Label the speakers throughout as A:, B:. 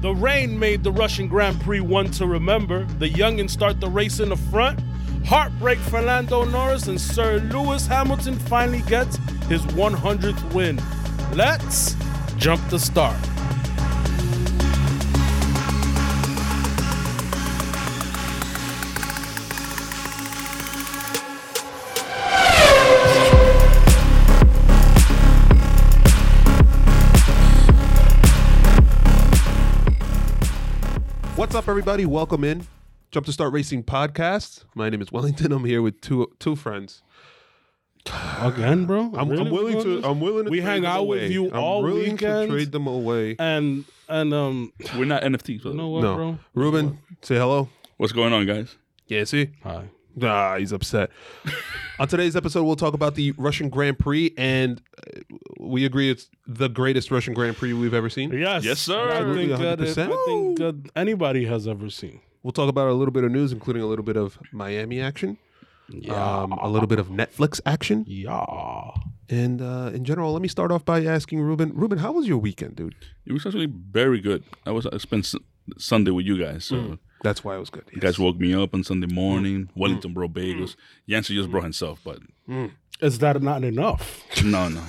A: The rain made the Russian Grand Prix one to remember. The youngins start the race in the front. Heartbreak Fernando Norris and Sir Lewis Hamilton finally gets his 100th win. Let's jump the start.
B: Up, everybody? Welcome in. Jump to Start Racing podcast. My name is Wellington. I'm here with two two friends.
A: Again, bro?
B: I'm, I'm
A: Really?
B: willing to. I'm willing to.
A: We
B: trade
A: hang
B: them
A: out with
B: away.
A: you
B: I'm
A: all
B: willing to
A: weekend.
B: trade them away.
A: And and um,
C: We're not NFTs.
A: you know what,
B: no,
A: bro?
B: Ruben, say hello.
C: What's going on, guys?
B: Yeah, see.
A: Hi.
B: Ah, he's upset. On today's episode, we'll talk about the Russian Grand Prix, and uh, we agree it's the greatest Russian Grand Prix we've ever seen.
A: Yes,
C: Yes, sir.
A: I think
B: Absolutely,
A: that, it, I
B: 100%.
A: think that anybody has ever seen.
B: We'll talk about a little bit of news, including a little bit of Miami action, um, a little bit of Netflix action,
A: Yeah.
B: and uh, in general, let me start off by asking Ruben. Ruben, how was your weekend, dude?
C: It was actually very good. I was I spent S- Sunday with you guys. So
B: That's why it was good.
C: you guys woke me up on Sunday morning.
B: Mm.
C: Wellington brought bagels. Yancey just brought himself, but
A: Is that not enough?
C: no, no.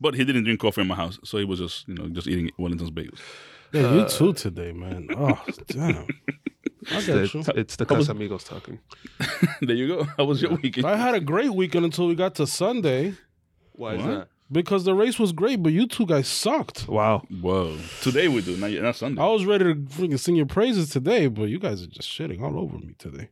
C: But he didn't drink coffee in my house, so he was just you know just eating Wellington's bagels.
A: Yeah,
B: Uh,
A: you too today, man. Oh, damn. I get
B: It's,
A: you.
B: it's the Casamigos talking.
C: there you go. How was your weekend?
A: I had a great weekend until we got to Sunday
B: Why is that?
A: Because the race was great, but you two guys sucked.
B: Wow.
C: Whoa. Today we do, not, not Sunday.
A: I was ready to freaking sing your praises today, but you guys are just shitting all over me today.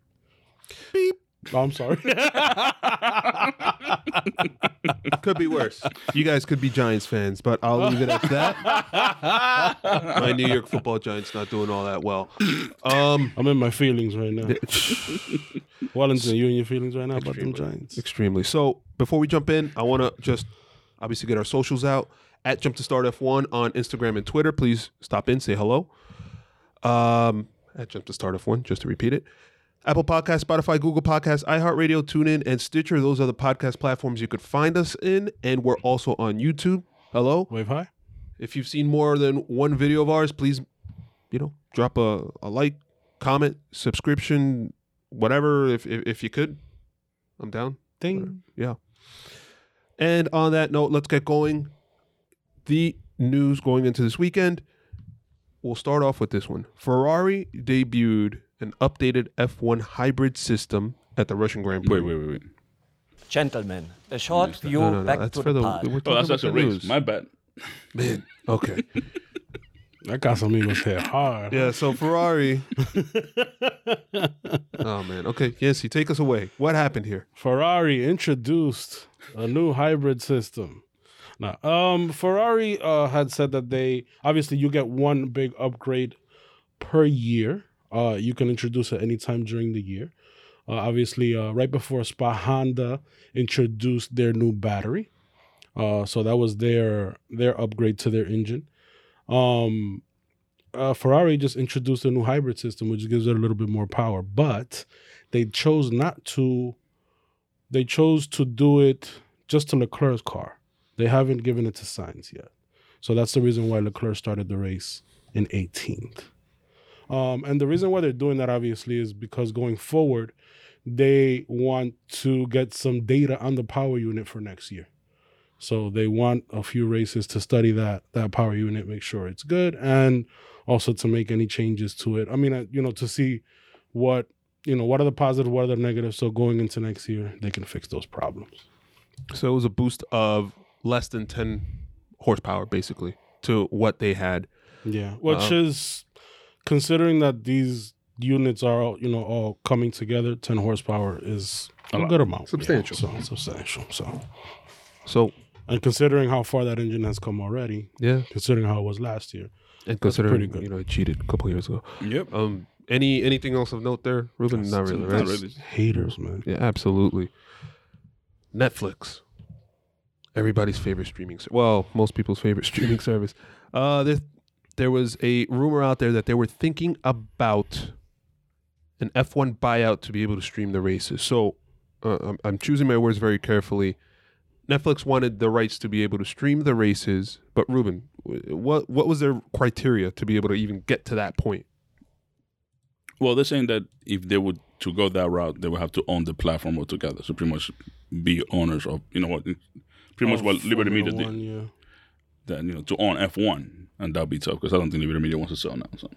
B: Beep.
A: Oh, I'm sorry.
B: Could be worse. You guys could be Giants fans, but I'll leave it at that. My New York Football Giants not doing all that well. Um,
A: I'm in my feelings right now. Wellington, you in your feelings right now about them Giants?
B: extremely. So before we jump in, I want to just obviously get our socials out at Jump to Start F1 on Instagram and Twitter. Please stop in, say hello. Um, at Jump to Start F1, just to repeat it. Apple Podcast, Spotify, Google Podcast, iHeartRadio, TuneIn, and Stitcher. Those are the podcast platforms you could find us in, and we're also on YouTube. Hello.
A: Wave hi.
B: If you've seen more than one video of ours, please, you know, drop a, a like, comment, subscription, whatever. If, if if you could, I'm down.
A: Ding.
B: Yeah. And on that note, let's get going. The news going into this weekend. We'll start off with this one. Ferrari debuted an updated F1 hybrid system at the Russian Grand Prix.
C: wait, wait, wait, wait.
D: Gentlemen, a short view
B: No, no, no.
D: back
B: That's
D: to
B: for
D: the,
B: the. We're
C: Oh, that's
B: about
C: that's a
B: the
C: race.
B: news.
C: My bad.
B: Man. Okay.
A: That Casamigos hit hard.
B: Yeah. So Ferrari. oh man. Okay. Yancy, take us away. What happened here?
A: Ferrari introduced a new hybrid system. Now, um, Ferrari uh, had said that they obviously you get one big upgrade per year. Uh, you can introduce it anytime during the year. Uh, obviously, uh, right before Spa, Honda introduced their new battery. Uh, so that was their their upgrade to their engine. Um, uh, Ferrari just introduced a new hybrid system, which gives it a little bit more power, but they chose not to. They chose to do it just to Leclerc's car. They haven't given it to Sainz yet, so that's the reason why Leclerc started the race in 18th. Um, and the reason why they're doing that obviously is because going forward, they want to get some data on the power unit for next year. So they want a few races to study that that power unit, make sure it's good, and also to make any changes to it. I mean, you know, to see what you know, what are the positive, what are the negatives. So going into next year, they can fix those problems.
B: So it was a boost of less than 10 horsepower, basically, to what they had.
A: Yeah, which is considering that these units are all, you know all coming together. Ten horsepower is a, good amount,
B: Substantial.
A: Yeah, so substantial. So,
B: So,
A: and considering how far that engine has come already,
B: yeah.
A: considering how it was last year,
B: And considering,
A: pretty good.
B: you know, it cheated a couple years ago.
C: Yep.
B: Um, any anything else of note there, Ruben? Not really,
C: Not
B: right?
C: really.
A: haters, man.
B: Yeah, absolutely. Netflix, everybody's favorite streaming. ser- Well, most people's favorite streaming service. Uh, there, there was a rumor out there that they were thinking about an F1 buyout to be able to stream the races. So, uh, I'm, I'm choosing my words very carefully. Netflix wanted the rights to be able to stream the races, but Ruben, what what was their criteria to be able to even get to that point?
C: Well, they're saying that if they would to go that route, they would have to own the platform altogether. So pretty much be owners of you know what, pretty much
A: Oh,
C: what Liberty Media did.
A: Yeah.
C: That you know to own F one, and that'd be tough because I don't think Liberty Media wants to sell now. So,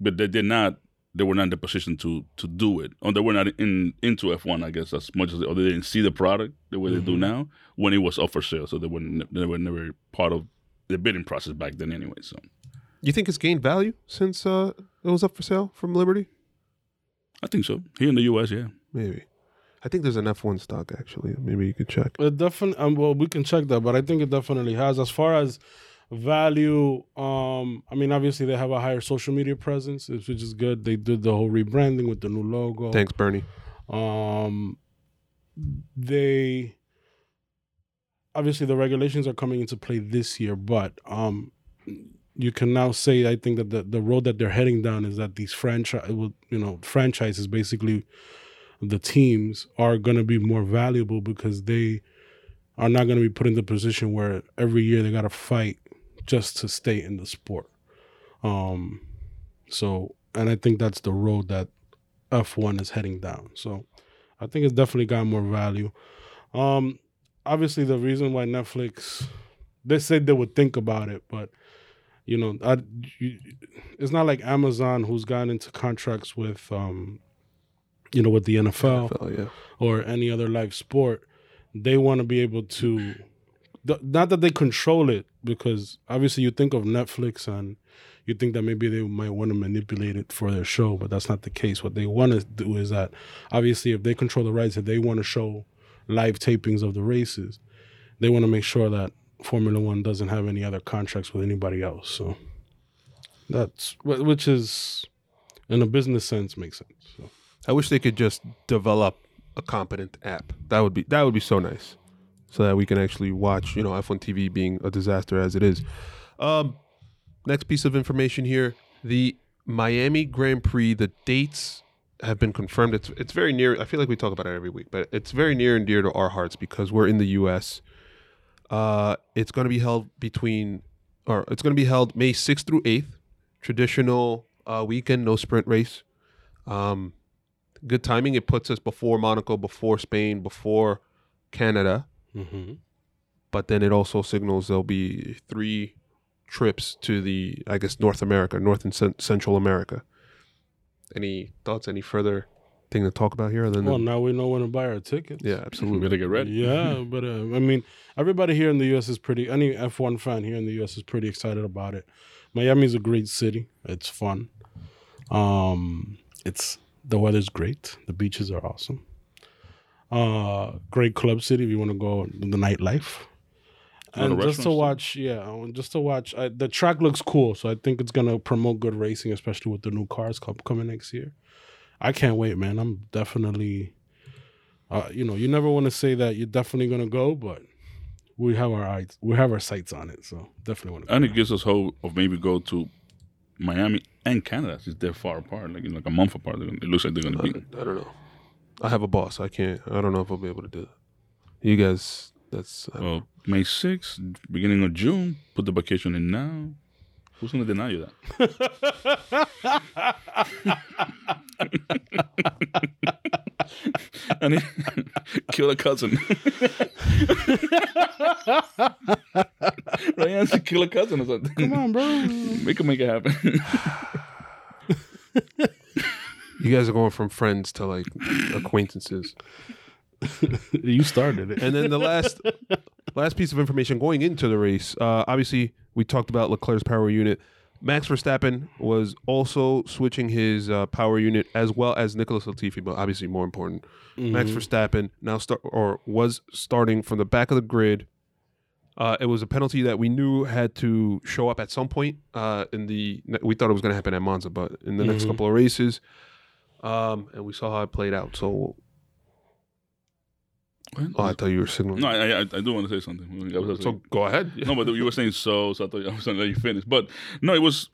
C: but they did not. They were not in the position to to do it, or they were not in into F one. I guess as much as they, or they didn't see the product the way they do now when it was up for sale. So they were ne- they were never part of the bidding process back then anyway. So
B: You think it's gained value since uh, it was up for sale from Liberty?
C: I think so. Here in the U.S., yeah.
B: Maybe. I think there's an F1 stock actually. Maybe you could check.
A: It definitely. Um, well, we can check that, but I think it definitely has. As far as value, um, I mean, obviously they have a higher social media presence, which is good. They did the whole rebranding with the new logo.
B: Thanks, Bernie.
A: Um, they obviously the regulations are coming into play this year, but um, you can now say I think that the, the road that they're heading down is that these franchise, you know, franchises basically, the teams are going to be more valuable because they are not going to be put in the position where every year they got to fight just to stay in the sport. Um, so, and I think that's the road that F1 is heading down. So, I think it's definitely got more value. Um, obviously, the reason why Netflix they said they would think about it, but you know, I, it's not like Amazon who's gotten into contracts with, um, you know, with the NFL
B: NFL, yeah.
A: or any other live sport. They want to be able to, th- not that they control it, because obviously you think of Netflix and you think that maybe they might want to manipulate it for their show, but that's not the case. What they want to do is that obviously if they control the rights, if they want to show live tapings of the races, they want to make sure that Formula One doesn't have any other contracts with anybody else. So that's which is, in a business sense, makes sense. So.
B: I wish they could just develop a competent app. That would be that would be so nice, so that we can actually watch. You know, F1 TV being a disaster as it is. Um, next piece of information here: the Miami Grand Prix. The dates have been confirmed. It's it's very near. I feel like we talk about it every week, but it's very near and dear to our hearts because we're in the U.S. Uh, it's going to be held between, or it's going to be held May 6th through 8th. Traditional uh, weekend, no sprint race. Um, good timing. It puts us before Monaco, before Spain, before Canada.
A: Mm-hmm.
B: But then it also signals there'll be three trips to the, I guess, North America, North and Cent- Central America. Any thoughts? Any further thing to talk about here? Other than
A: Well, now we know when to buy our tickets.
B: yeah,
C: We
B: absolutely.
C: better get ready.
A: Yeah, but uh, I mean, everybody here in the U.S. is pretty. Any F1 fan here in the U.S. is pretty excited about it. Miami's a great city. It's fun. Um, it's the weather's great. The beaches are awesome. Uh, great club city if you want to go the nightlife.
C: A lot of
A: And just to watch, yeah, just to watch. I, the track looks cool, so I think it's gonna promote good racing, especially with the new cars coming next year. I can't wait, man. I'm definitely uh, you know, you never want to say that you're definitely gonna go, but we have our eyes, we have our sights on it, so definitely want to.
C: And it gives us hope of maybe go to Miami and Canada since they're far apart, like in like a month apart. It looks like they're going to
B: I,
C: be.
B: I don't know. I have a boss. I can't. I don't know if I'll be able to do that. You guys, that's uh,
C: Well, May 6th, beginning of June, put the vacation in now. Who's going to deny you that? and he, kill a cousin. Ryan said kill a cousin or something.
A: Come on, bro.
C: We can make it happen.
B: you guys are going from friends to like acquaintances.
A: you started it.
B: And then the last last piece of information going into the race. Uh, obviously, we talked about Leclerc's power unit. Max Verstappen was also switching his uh, power unit as well as Nicholas Latifi, but obviously more important. Max Verstappen now start or was starting from the back of the grid. Uh, it was a penalty that we knew had to show up at some point. Uh, in the we thought it was going to happen at Monza, but in the next
A: Mhm.
B: couple of races, um, and we saw how it played out. So, oh, I thought you were signaling.
C: no, I, I, I do want to say something. Was
B: so go ahead.
C: no, but you were saying so, so I thought I was going to let you finish. But no, it was,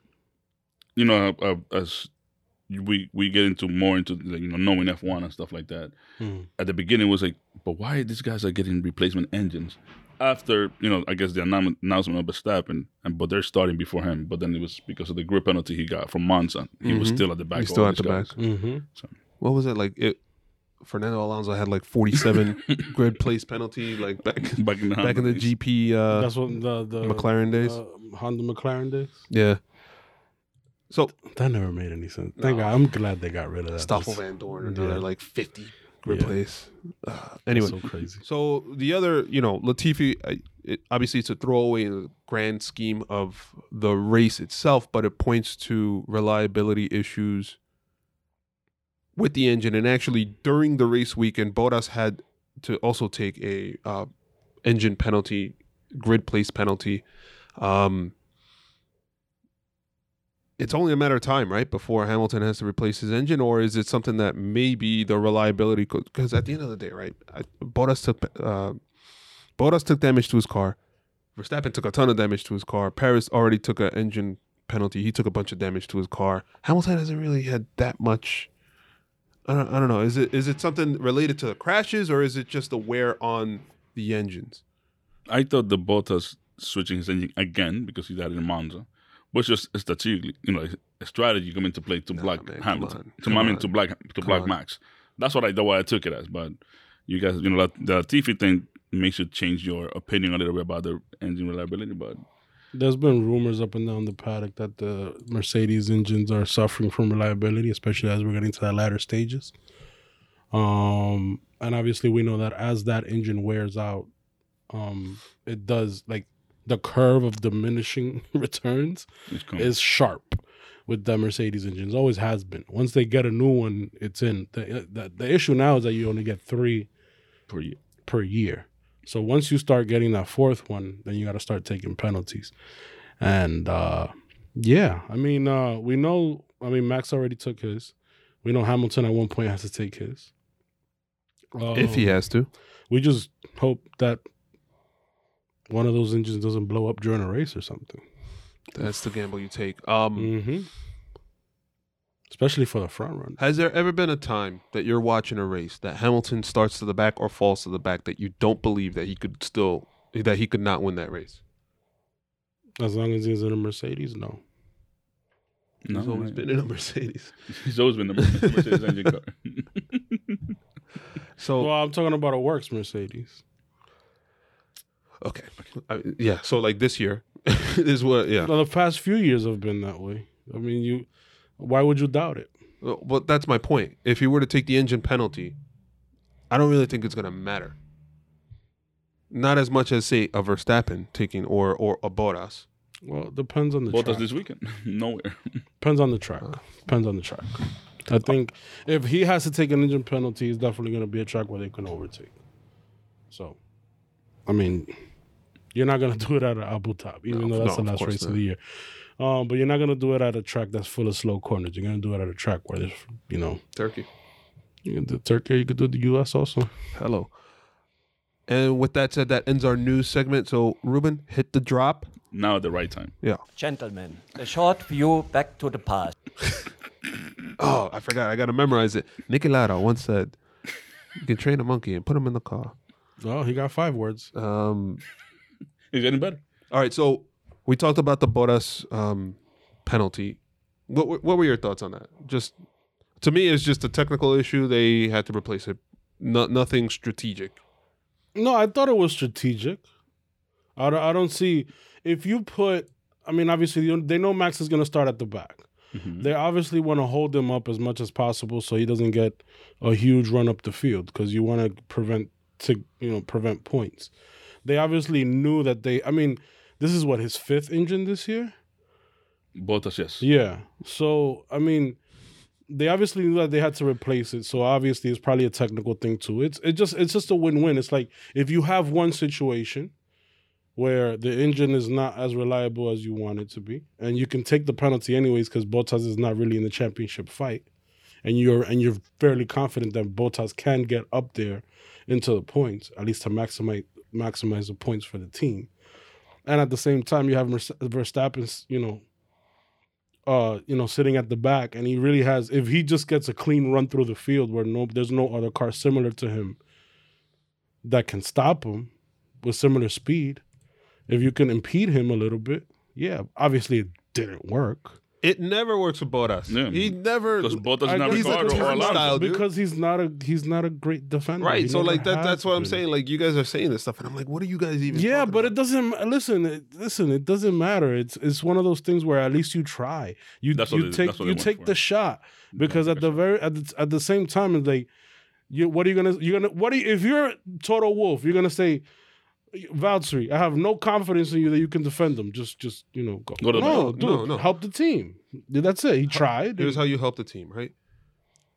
C: you know, uh, uh, as we we get into more into like, you know knowing F one and stuff like that.
A: Hmm.
C: At the beginning, it was like, but why these guys are getting replacement engines? After you know, I guess the announcement of Verstappen, and but they're starting before him. But then it was because of the grip penalty he got from Monza. He was
B: Mhm.
C: still at the back.
B: He's still at the
C: these
B: back.
A: Mm-hmm.
B: What was it like? It Fernando Alonso had like 47 grid place penalty, like back
C: Back in the
B: back in the. GP. Uh,
A: That's what the the
B: McLaren days?
A: uh, Honda McLaren days.
B: yeah. So
A: That never made any sense. Thank
B: No.
A: God. I'm glad they got rid of that.
B: Stoffel Vandoorne,
A: Yeah.
B: like 50 grid
A: Yeah.
B: place. Uh,
A: that's
B: anyway,
A: so crazy.
B: So the other, you know, Latifi, I- it, obviously it's a throwaway in the grand scheme of the race itself, but it points to reliability issues with the engine. And actually, during the race weekend, Bottas had to also take a uh, engine penalty, grid place penalty. Um, it's only a matter of time, right, before Hamilton has to replace his engine, or is it something that maybe the reliability? Because at the end of the day, right, Bottas took uh, Bottas took damage to his car. Verstappen took a ton of damage to his car. Paris already took an engine penalty. He took a bunch of damage to his car. Hamilton hasn't really had that much. I don't, I don't know. Is it is it something related to the crashes, or is it just the wear on the engines?
C: I thought the Bottas switching his engine again because he died in Monza was just strategically, you know, a strategy coming to play to
B: Nah,
C: block
B: man,
C: Hamilton, to
B: come
C: I mean to black to
B: come
C: block
B: on.
C: Max. That's what I the way I took it as. But you guys, you know, that, the Latifi thing makes you change your opinion a little bit about the engine reliability. But
A: There's been rumors up and down the paddock that the Mercedes engines are suffering from reliability, especially as we're getting to the latter stages. Um, and obviously, we know that as that engine wears out, um, it does like the curve of diminishing returns is sharp with the Mercedes engines. Always has been. Once they get a new one, it's in. The, the, the issue now is that you only get three
C: per year.
A: per year. So once you start getting that fourth one, then you got to start taking penalties. And uh yeah, I mean, uh we know. I mean, Max already took his. We know Hamilton at one point has to take his.
B: if he has to,
A: we just hope that one of those engines doesn't blow up during a race or something.
B: that's the gamble you take. Um,
A: Mm-hmm. Especially for the front run.
B: Has there ever been a time that you're watching a race that Hamilton starts to the back or falls to the back that you don't believe that he could still that he could not win that race?
A: As long as he's in a Mercedes, no.
C: No,
B: He's always
C: no.
B: been in a Mercedes.
C: He's always been the Mercedes engine car.
B: So
A: Well, I'm talking about a works Mercedes.
B: okay, I, yeah. So like this year is what yeah.
A: Well, the past few years have been that way. I mean, you. Why would you doubt it?
B: Well, but that's my point. If he were to take the engine penalty, I don't really think it's gonna matter. Not as much as say a Verstappen taking or or a Bottas.
A: Well, it depends on the
C: Bottas
A: track.
C: this weekend, nowhere.
A: Depends on the track. Depends on the track. I think if he has to take an engine penalty, it's definitely going to be a track where they can overtake. So, I mean, you're not going to do it at Abu Dhabi, even
B: No,
A: though that's
B: no,
A: the last
B: course
A: race of the year. Um, but you're not going to do it at a track that's full of slow corners. You're going to do it at a track where there's, you know,
B: Turkey.
A: you can do Turkey, you could do the U.S. also.
B: Hello. And with that said, that ends our news segment. So Ruben, hit the drop.
C: now at the right time.
B: Yeah.
D: Gentlemen, a short view back to the past.
B: Oh, I forgot. I got to memorize it. Niki Lauda once said, "You can train a monkey and put him in the car."
A: Oh, he got five words.
B: Um,
C: It's any better.
B: all right. So we talked about the Bottas um, penalty. What were- what were your thoughts on that? Just to me, it's just a technical issue. They had to replace it. No, nothing strategic.
A: No, I thought it was strategic. I don't, I don't see if you put. I mean, obviously they know Max is going to start at the back.
C: Mhm.
A: They obviously want to hold him up as much as possible so he doesn't get a huge run up the field because you want to prevent to you know prevent points. They obviously knew that they. I mean, this is what his fifth engine this year.
C: Bottas, yes.
A: Yeah. So I mean, they obviously knew that they had to replace it. So obviously, it's probably a technical thing too. It's it just it's just a win win. It's like if you have one situation where the engine is not as reliable as you want it to be, and you can take the penalty anyways because Bottas is not really in the championship fight, and you're and you're fairly confident that Bottas can get up there into the points at least to maximize maximize the points for the team. And at the same time, you have Verstappen's, you know, uh, you know, sitting at the back, and he really has. If he just gets a clean run through the field where no, there's no other car similar to him that can stop him with similar speed. If you can impede him a little bit, yeah. Obviously, it didn't work.
B: It never works with Bottas.
C: Yeah.
B: He never.
C: Because both
A: I
C: is not
A: guess
B: he's a
C: Ricciardo or
B: different
C: Alonso.
B: style. dude.
A: because he's not a he's not a great defender. He
B: Right. So like that. That's what I'm saying. Like you guys are saying this stuff, and I'm like, what are you guys even?
A: Yeah, but
B: about?
A: it doesn't. Listen, it, listen. It doesn't matter. It's it's one of those things where at least you try. You
C: That's what
A: you
C: they-
A: take
C: that's what
A: you take
C: for
A: the shot because at the very at the, at the same time it's like you what are you gonna you're gonna what are you, if you're Toto Wolff you're gonna say Valtteri I have no confidence in you that you can defend them just just you know go,
C: to the
A: no dude
B: No, no.
A: help the team that's it he tried
B: Here's how you help the team, right?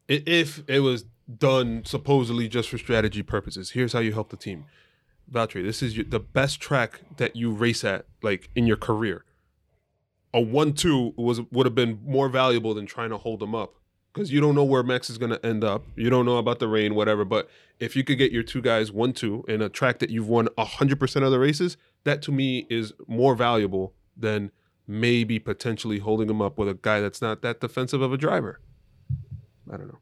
B: If it was done supposedly just for strategy purposes, here's how you help the team. Valtteri, this is your, the best track that you race at, like in your career. A one-two was would have been more valuable than trying to hold them up because you don't know where Max is going to end up. You don't know about the rain, whatever. But if you could get your two guys one-two in a track that you've won hundred percent of the races, that to me is more valuable than maybe potentially holding him up with a guy that's not that defensive of a driver. I don't know.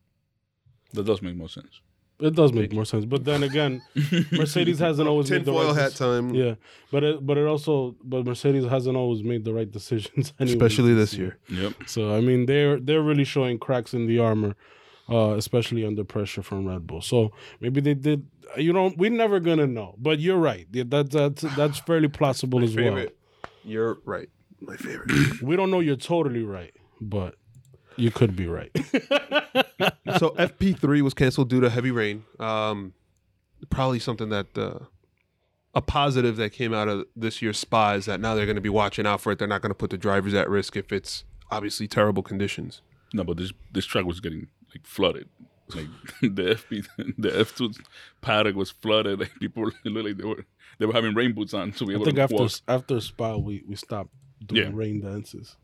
C: That does make more sense.
A: It does make more sense but then again Mercedes hasn't always made the
B: Tinfoil
A: right
B: hat
A: dec-
B: time,
A: yeah but it but it also but Mercedes hasn't always made the right decisions anyways
B: especially this year.
C: Yep.
A: So I mean, they're they're really showing cracks in the armor, uh, especially under pressure from Red Bull. So maybe they did. You know, we're never gonna know. But you're right. Yeah, That that's that's fairly plausible as
B: Favorite. You're right. My favorite.
A: We don't know you're totally right, but you could be right.
B: so FP3 was canceled due to heavy rain. Um, probably something that uh, a positive that came out of this year's spa is that now they're going to be watching out for it. They're not going to put the drivers at risk if it's obviously terrible conditions.
C: No, but this this track was getting like flooded. Like the FP, the F two paddock was flooded. Like people looked like they were they were having rain boots on to be
A: I
C: able
A: think
C: to
A: after
C: walk.
A: after Spa, we we stopped doing
C: Yeah.
A: rain dances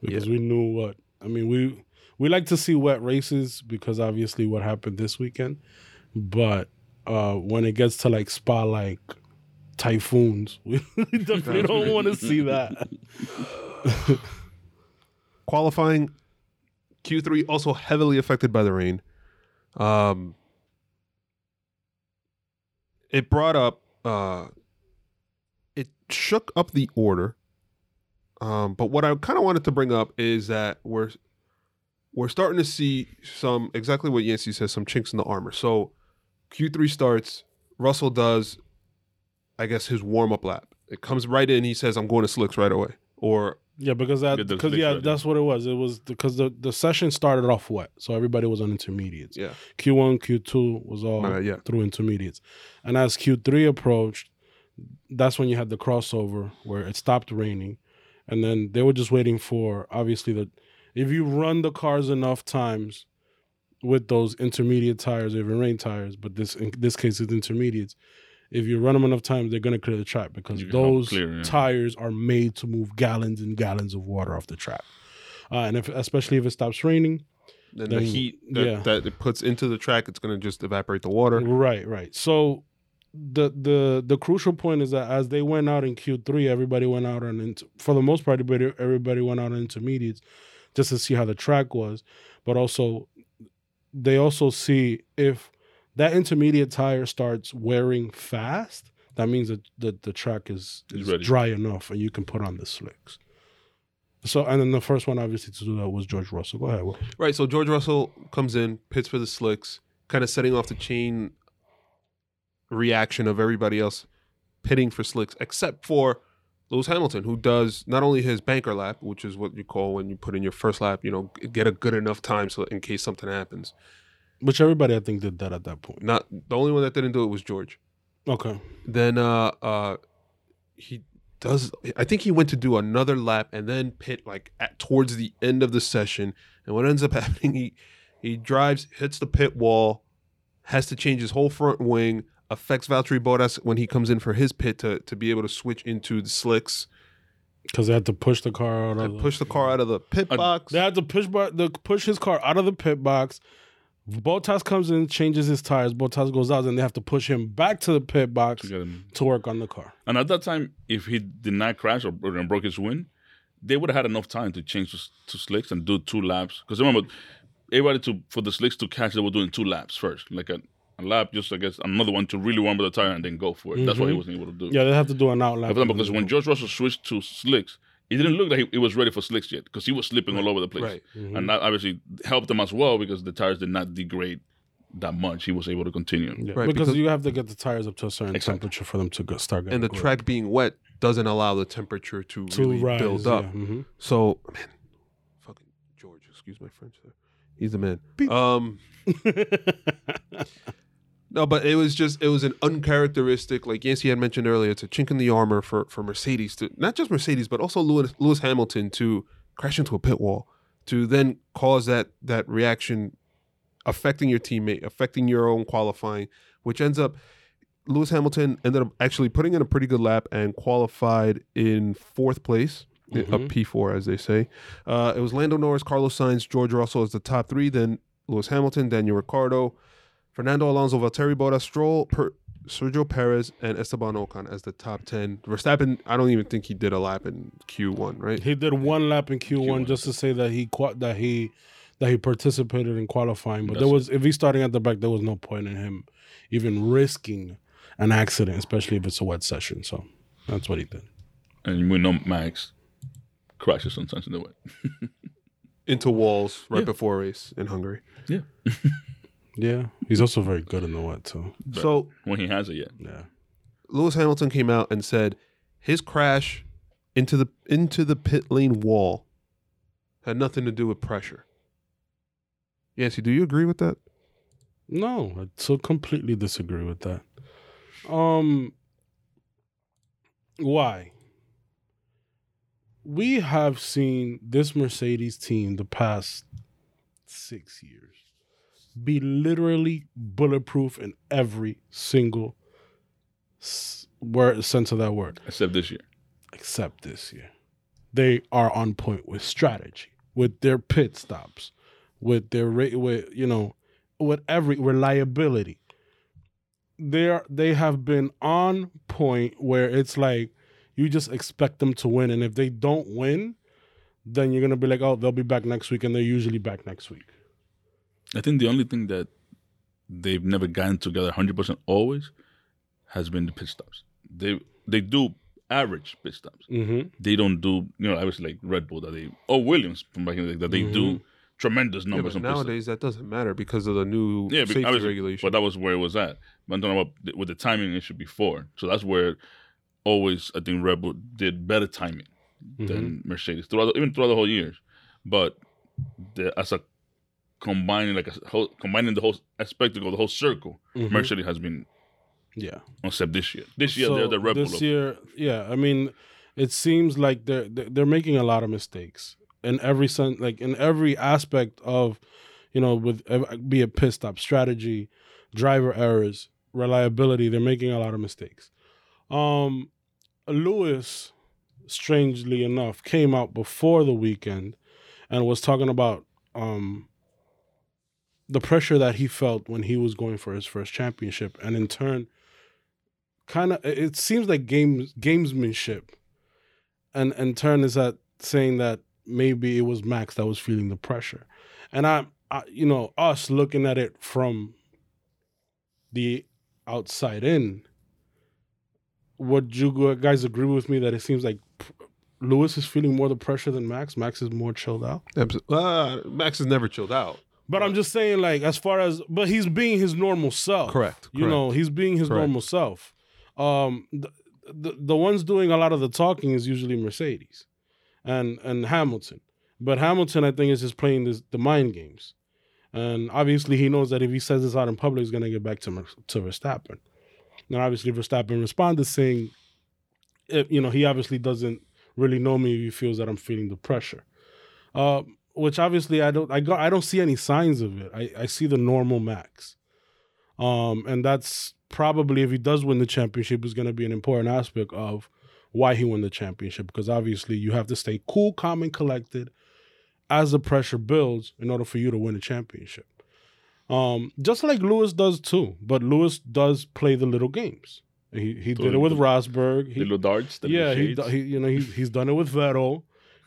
A: because we knew what. I mean, we we like to see wet races because obviously what happened this weekend, but uh when it gets to like Spa like typhoons, we definitely don't want to see that.
B: Qualifying Q3 also heavily affected by the rain. Um, it brought up, uh, it shook up the order. Um, but what I kind of wanted to bring up is that we're we're starting to see some exactly what Yancey says, some chinks in the armor. So Q3 starts, Russell does, I guess, his warm up lap. It comes right in. He says, "I'm going to slicks right away," or
A: Yeah, because that because yeah,
C: ready.
A: that's what it was. It was because the the session started off wet, so everybody was on intermediates.
B: yeah,
A: Q one, Q two was all
B: My bad, yeah.
A: through intermediates, and as Q three approached, that's when you had the crossover where it stopped raining, and then they were just waiting for obviously the if you run the cars enough times with those intermediate tires, even rain tires, but this in this case it's intermediates. If you run them enough times, they're gonna clear the track because
C: You
A: those
C: clear, yeah.
A: tires are made to move gallons and gallons of water off the track. Uh, and if especially if it stops raining,
B: then the heat that,
A: yeah.
B: that it puts into the track, it's going to just evaporate the water.
A: Right, right. So the the the crucial point is that as they went out in Q three, everybody went out on inter- for the most part, everybody everybody went out on intermediates just to see how the track was, but also they also see if that intermediate tire starts wearing fast. That means that the, the track is, is dry enough and you can put on the slicks. So and then the first one obviously to do that was George Russell. Go ahead. Will.
B: Right. So George Russell comes in, pits for the slicks, kind of setting off the chain reaction of everybody else pitting for slicks, except for Lewis Hamilton, who does not only his banker lap, which is what you call when you put in your first lap, you know, get a good enough time so in case something happens.
A: Which everybody I think did that at that point.
B: Not the only one that didn't do it was George.
A: Okay.
B: Then uh uh he does I think he went to do another lap and then pit like at towards the end of the session. And what ends up happening, he he drives, hits the pit wall, has to change his whole front wing, affects Valtteri Bottas when he comes in for his pit to to be able to switch into the slicks,
A: Because they had to push the car out of
B: and push the car out of the pit
C: Uh,
B: box.
A: They had to push bar, the push his car out of the pit box. Bottas comes in, changes his tires. Bottas goes out, and they have to push him back to the pit box
C: to get him.
A: to work on the car.
C: And at that time, if he did not crash or, or broke his wind, they would have had enough time to change to, to slicks and do two laps. Because remember, everybody to for the slicks to catch, they were doing two laps first, like a, a lap, just I guess another one to really warm up the tire and then go for it. That's what he wasn't able to do.
A: Yeah, they have to do an outline.
C: For example, because when George Russell switched to slicks, it didn't look like he, he was ready for slicks yet because he was slipping all over the place,
B: Right.
C: and that obviously helped him as well because the tires did not degrade that much. He was able to continue.
A: Yeah,
B: Right,
A: because,
B: because-
A: you have to get the tires up to a certain
C: Exactly.
A: temperature for them to go, start getting
B: and the
A: grip.
B: track being wet doesn't allow the temperature to,
A: to
B: really
A: rise,
B: build up.
A: Yeah. mhm.
B: So, man, fucking George, excuse my French there. He's the man. Um, no, but it was just it was an uncharacteristic, like Yancey had mentioned earlier. It's a chink in the armor for for Mercedes to not just Mercedes, but also Lewis, Lewis Hamilton to crash into a pit wall, to then cause that that reaction, affecting your teammate, affecting your own qualifying, which ends up. Lewis Hamilton ended up actually putting in a pretty good lap and qualified in fourth place, a P4 as they say. Uh, it was Lando Norris, Carlos Sainz, George Russell as the top three, then Lewis Hamilton, Daniel Ricciardo, Fernando Alonso, Valtteri Bottas, Stroll, per- Sergio Perez, and Esteban Ocon as the top 10. Verstappen, I don't even think he did a lap in Q1, right?
A: He did one lap in Q1,
C: Q1,
A: just to say that he qua- that he that he participated in qualifying. But
C: That's
A: there was if he's starting at the back, there was no point in him even risking an accident, especially if it's a wet session. So that's what he did.
C: And we know Max crashes sometimes in the wet.
B: Into walls right
C: Yeah.
B: before a race in Hungary.
C: Yeah.
A: Yeah, he's also very good in the wet too.
B: So
C: when he has it yet.
A: Yeah,
B: Lewis Hamilton came out and said his crash into the into the pit lane wall had nothing to do with pressure. Yancy, do you agree with that?
A: no, I so completely disagree with that. Um, why? We have seen this Mercedes team the past six years be literally bulletproof in every single s- word sense of that word,
C: Except this year.
A: except this year. They are on point with strategy, with their pit stops, with their ra- with you know, with every reliability. They're they have been on point where it's like you just expect them to win, and if they don't win, then you're gonna be like, oh, they'll be back next week, and they're usually back next week.
C: I think the only thing that they've never gotten together 100% always has been the pit stops. They they do average pit stops.
A: Mm-hmm.
C: They don't do, you know, I was like Red Bull that they, or Williams from back in the day, that they do tremendous
B: Yeah,
C: numbers
B: but
C: on pit stops.
B: nowadays that doesn't matter because of the new
C: Yeah, but
B: safety
C: obviously-
B: regulation.
C: But that was where it was at. But I'm talking about the- with the timing issue before. So that's where always I think Red Bull did better timing than Mercedes throughout the, even throughout the whole years. But the, as a combining like a whole combining the whole spectacle, the whole circle, Mercedes has been
A: Yeah.
C: except this year. This year
A: So
C: they're the Red Bull.
A: this year, yeah. I mean, it seems like they're they're they're making a lot of mistakes in every sense, like in every aspect of, you know, with be it pit stop strategy, driver errors, reliability. They're making a lot of mistakes. Um, Lewis, strangely enough, came out before the weekend and was talking about um the pressure that he felt when he was going for his first championship, and in turn kind of it seems like games gamesmanship. And in turn is that saying that maybe it was max that was feeling the pressure. And I, I you know us looking at it from the outside in would you guys agree with me that it seems like lewis is feeling more the pressure than max? Max is more chilled out?
B: Uh, Max is never chilled out.
A: But i'm just saying like as far as but he's being his normal self.
B: Correct,
A: you know he's being his
B: Correct.
A: normal self. Um the, the the ones doing a lot of the talking is usually mercedes and and hamilton. But hamilton i think is just playing this the mind games. And obviously he knows that if he says this out in public he's going to get back to to verstappen. And obviously verstappen responded saying eh, you know he obviously doesn't really know me if he feels that i'm feeling the pressure. Uh, which obviously i don't i got i don't see any signs of it i i see the normal max um, and that's probably if he does win the championship is going to be an important aspect of why he won the championship because obviously you have to stay cool, calm, and collected as the pressure builds in order for you to win a championship. Um, just like Lewis does too, but Lewis does play the little games. He he did it with Rosberg. He,
C: the little darts.
A: Yeah, he, he you know he, he's done it with Vettel.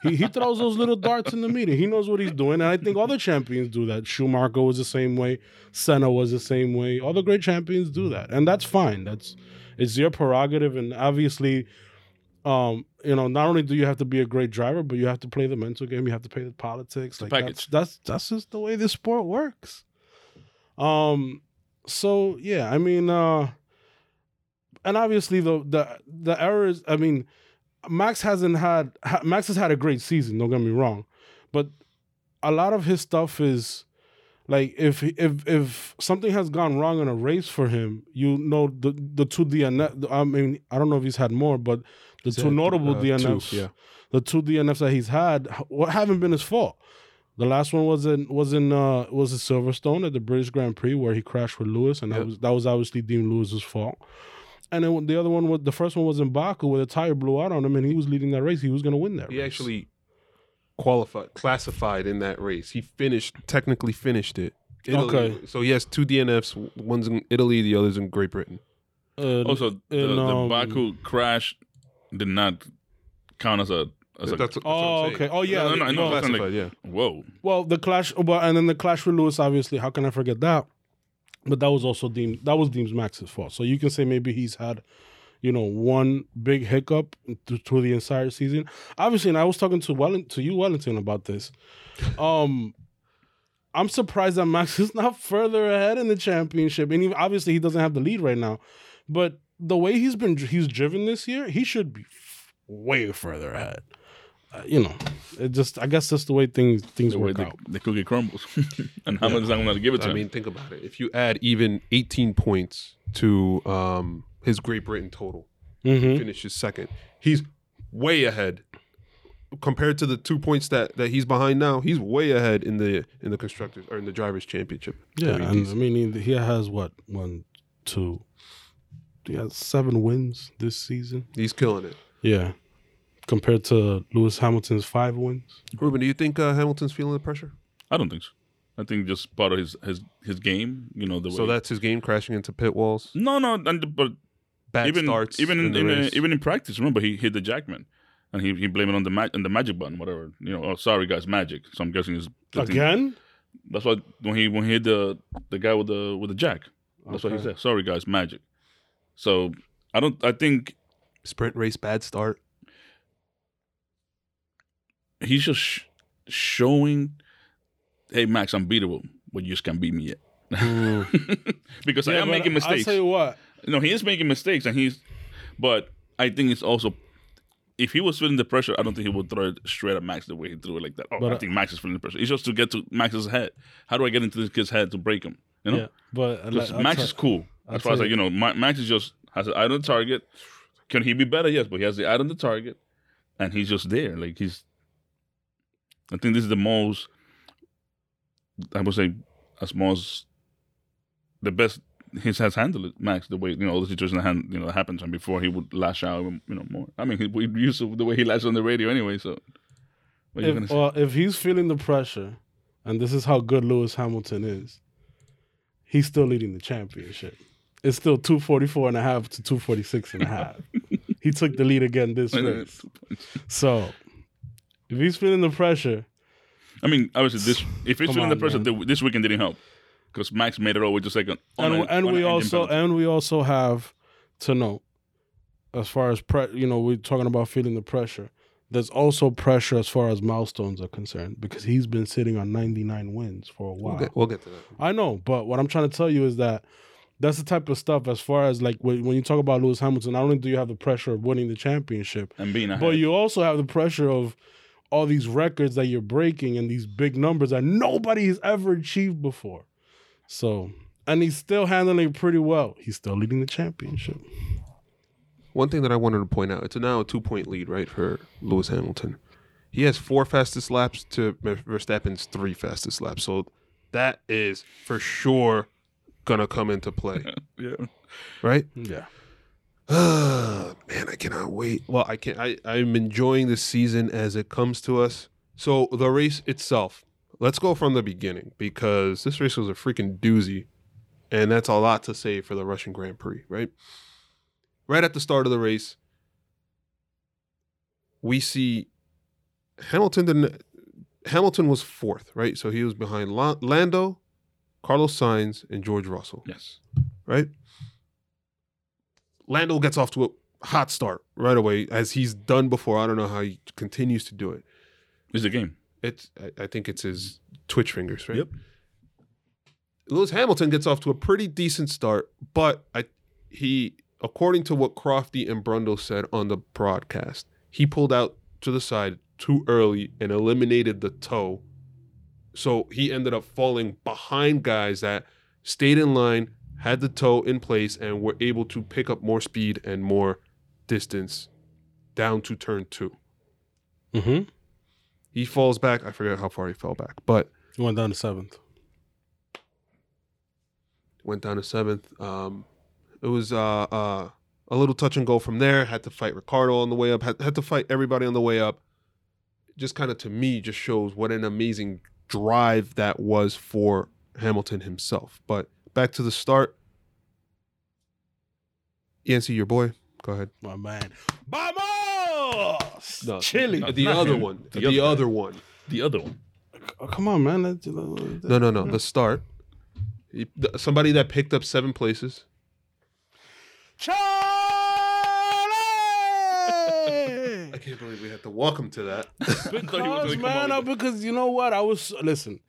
A: He, he throws those little darts in the meeting. He knows what he's doing, and I think other champions do that. Schumacher was the same way. Senna was the same way. All the great champions do that, and that's fine. That's it's your prerogative, and obviously, um, you know, not only do you have to be a great driver, but you have to play the mental game. You have to play the politics.
C: the
A: Like that's, that's that's just the way this sport works. Um, so yeah, I mean, uh, and obviously the the the errors. I mean, Max hasn't had ha, Max has had a great season. Don't get me wrong, but a lot of his stuff is like if if if something has gone wrong in a race for him, you know the the two DNF. I mean, I don't know if he's had more, but the
B: He's
A: two
B: had,
A: notable
B: uh, two,
A: DNFs,
B: yeah.
A: the two DNFs that he's had, what haven't been his fault. The last one was in was in uh was in Silverstone at the British Grand Prix where he crashed with Lewis, and that was that was obviously Dean Lewis's fault. And then the other one was the first one was in Baku where the tire blew out on him, and he was leading that race. He was going to win that.
B: He
A: race.
B: actually qualified, classified in that race. He finished, technically finished it. Italy.
A: Okay.
B: So he has two DNFs. One's in Italy, the other's in Great Britain.
A: Uh,
C: Also, the,
A: in,
C: the
A: um,
C: Baku crash did not count as a as a.
B: That's, that's
A: Oh, okay. Oh, yeah.
C: No, no, no, I know.
A: no.
C: That's not
B: Classified,
C: like,
B: yeah.
C: whoa.
A: Well, the clash, well, and then the clash with Lewis, obviously. How can I forget that? But that was also deemed that was deemed Max's fault. So you can say maybe he's had, you know, one big hiccup th- through the entire season. Obviously, and I was talking to Wellington, to you, Wellington, about this. Um, I'm surprised that Max is not further ahead in the championship, and obviously he doesn't have the lead right now. But the way he's been he's driven this year, he should be f- way further ahead. Uh, you know, it just I guess that's the way things things
C: The way
A: work
C: the,
A: out.
C: the cookie crumbles, and how much is I'm going to give it to
B: I
C: him?
B: mean, think about it. If you add even 18 points to um, his Great Britain total,
A: Mm-hmm.
B: finishes second. He's way ahead compared to the two points that, that he's behind now. He's way ahead in the in the constructors or in the drivers' championship.
A: Yeah, and I mean he, he has what one, two, he has seven wins this season.
B: he's killing it.
A: Yeah, compared to Lewis Hamilton's five wins.
B: Ruben, do you think uh, Hamilton's feeling the pressure?
C: I don't think so. I think just part of his his his game. You know the way.
B: So that's his game crashing into pit walls,
C: no, no, and, but
B: bad
C: even
B: starts,
C: even
B: in
C: in,
B: the
C: even,
B: race.
C: even in practice. Remember, he hit the jackman, and he he blamed it on the ma- on the magic button, whatever. You know, oh sorry guys, magic. So I'm guessing is the thing-
A: Again?
C: That's why when he when he hit the the guy with the with the jack, that's what he said. Sorry guys, magic. So I don't. I think
B: sprint race bad start.
C: He's just sh- showing, hey Max, I'm beatable, but you just can't beat me yet. because I am making
A: I'll
C: mistakes.
A: tell you what.
C: No, he is making mistakes, and he's. But I think it's also, if he was feeling the pressure, I don't think he would throw it straight at Max the way he threw it like that. Oh,
A: But,
C: I
A: uh,
C: think Max is feeling the pressure. It's just to get to Max's head. How do I get into this kid's head to break him? You know,
A: Yeah, but uh,
C: 'Cause
A: I'll
C: Max is cool. As far as like you know, Max is just has an eye on the target. Can he be better? Yes, but he has the eye on the target, and he's just there. Like he's. I think this is the most. I would say, as most. The best he has handled it, Max. The way you know all the situation that hand, you know that happens, and before he would lash out, you know more. I mean, he, we used to the way he lashed on the radio anyway. So, what are you gonna
A: If, well, if he's feeling the pressure, and this is how good Lewis Hamilton is, he's still leading the championship. It's still 244 and a half to 246 and a half. he took the lead again this race. So, if he's feeling the pressure,
C: I mean, obviously, this if he's
A: Come
C: feeling the
A: on,
C: pressure,
A: man.
C: the, this weekend didn't help because Max made it all with just like an on
A: and
C: a-
A: and
C: on
A: we
C: an engine
A: also
C: penalty.
A: and we also have to note as far as pre, you know, we're talking about feeling the pressure. There's also pressure as far as milestones are concerned because he's been sitting on 99 wins for a while.
B: We'll get, we'll get to that.
A: I know, but what I'm trying to tell you is that that's the type of stuff as far as like when, when you talk about Lewis Hamilton, not only do you have the pressure of winning the championship,
C: and being ahead.
A: but you also have the pressure of all these records that you're breaking and these big numbers that nobody has ever achieved before. So, and he's still handling it pretty well. He's still leading the championship.
B: One thing that I wanted to point out, it's now a two point lead, right, for Lewis Hamilton. He has four fastest laps to Ver- Verstappen's three fastest laps. So that is for sure gonna come into play.
C: yeah.
B: right?
A: Yeah.
B: Man, I cannot wait. Well, I can I, I'm enjoying this season as it comes to us. So the race itself, let's go from the beginning because this race was a freaking doozy. And that's a lot to say for the Russian Grand Prix, right? Right at the start of the race, we see Hamilton didn't. Hamilton was fourth, right? So he was behind Lando, Carlos Sainz, and George Russell,
C: Yes.
B: right? Lando gets off to a hot start right away, as he's done before. I don't know how he continues to do it.
C: It's the game.
B: It's I, I think it's his twitch fingers, right?
C: Yep.
B: Lewis Hamilton gets off to a pretty decent start, but I he according to what Crofty and Brundle said on the broadcast, he pulled out to the side too early and eliminated the toe. So he ended up falling behind guys that stayed in line, had the tow in place, and were able to pick up more speed and more distance down to turn two.
A: Mm-hmm.
B: He falls back. I forget how far he fell back, but
A: He went down to seventh.
B: went down to seventh. Um, it was uh, uh, a little touch and go from there. Had to fight Ricciardo on the way up. Had, had to fight everybody on the way up. Just kind of to me, just shows what an amazing drive that was for Hamilton himself. But back to the start. Yancey, your boy. Go ahead.
A: My man. Vamos!
B: No,
A: Chili.
C: no.
B: The other one.
C: The
B: The,
C: other guy.
B: other one.
C: The other one.
A: Oh, come on, man. That-
B: No, no, no. The start. Somebody that picked up seven places.
A: Charlie!
B: I can't believe we had to walk him to that.
A: because man,
C: up with that.
A: because you know what? I was listen.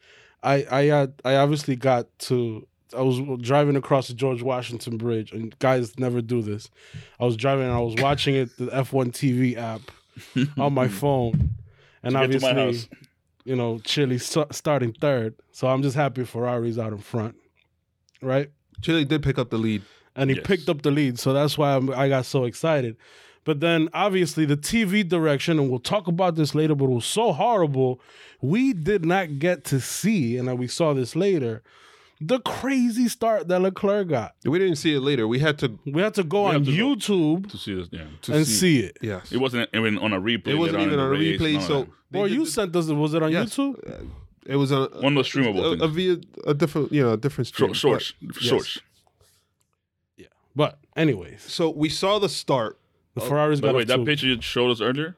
A: I I uh, I obviously got to. I was driving across the George Washington Bridge, and guys never do this. I was driving, and I was watching it the F1 TV app on my phone, and
C: To get to my
A: obviously,
C: house.
A: you know, Chile st- starting third. So I'm just happy Ferrari's out in front, right?
B: Chile did pick up the lead.
A: and he
C: Yes.
A: picked up the lead. So that's why I'm, I got so excited. But then obviously the TV direction, and we'll talk about this later, but it was so horrible. We did not get to see, and we saw this later, the crazy start that Leclerc got.
B: We didn't see it later. We had to
A: We had to go on
C: have to go.
A: YouTube
C: To see this, yeah.
B: to
A: and see, it.
B: Yes.
C: It wasn't even on a replay.
B: It wasn't even on a
C: race,
B: replay.
C: none of
B: So
C: that.
B: they
A: Well,
B: did
A: you
B: the-
A: sent us. Was it on
B: yes.
A: YouTube?
B: Uh, It was a
C: one of those streamable
B: a, a
C: things.
B: via a different you know a different stream.
C: Short, shorts,
B: But-
C: shorts.
A: But anyways,
B: So we saw the start.
A: the Ferraris
C: By
A: got
C: the way,
A: off
C: that
A: to,
C: picture you showed us earlier.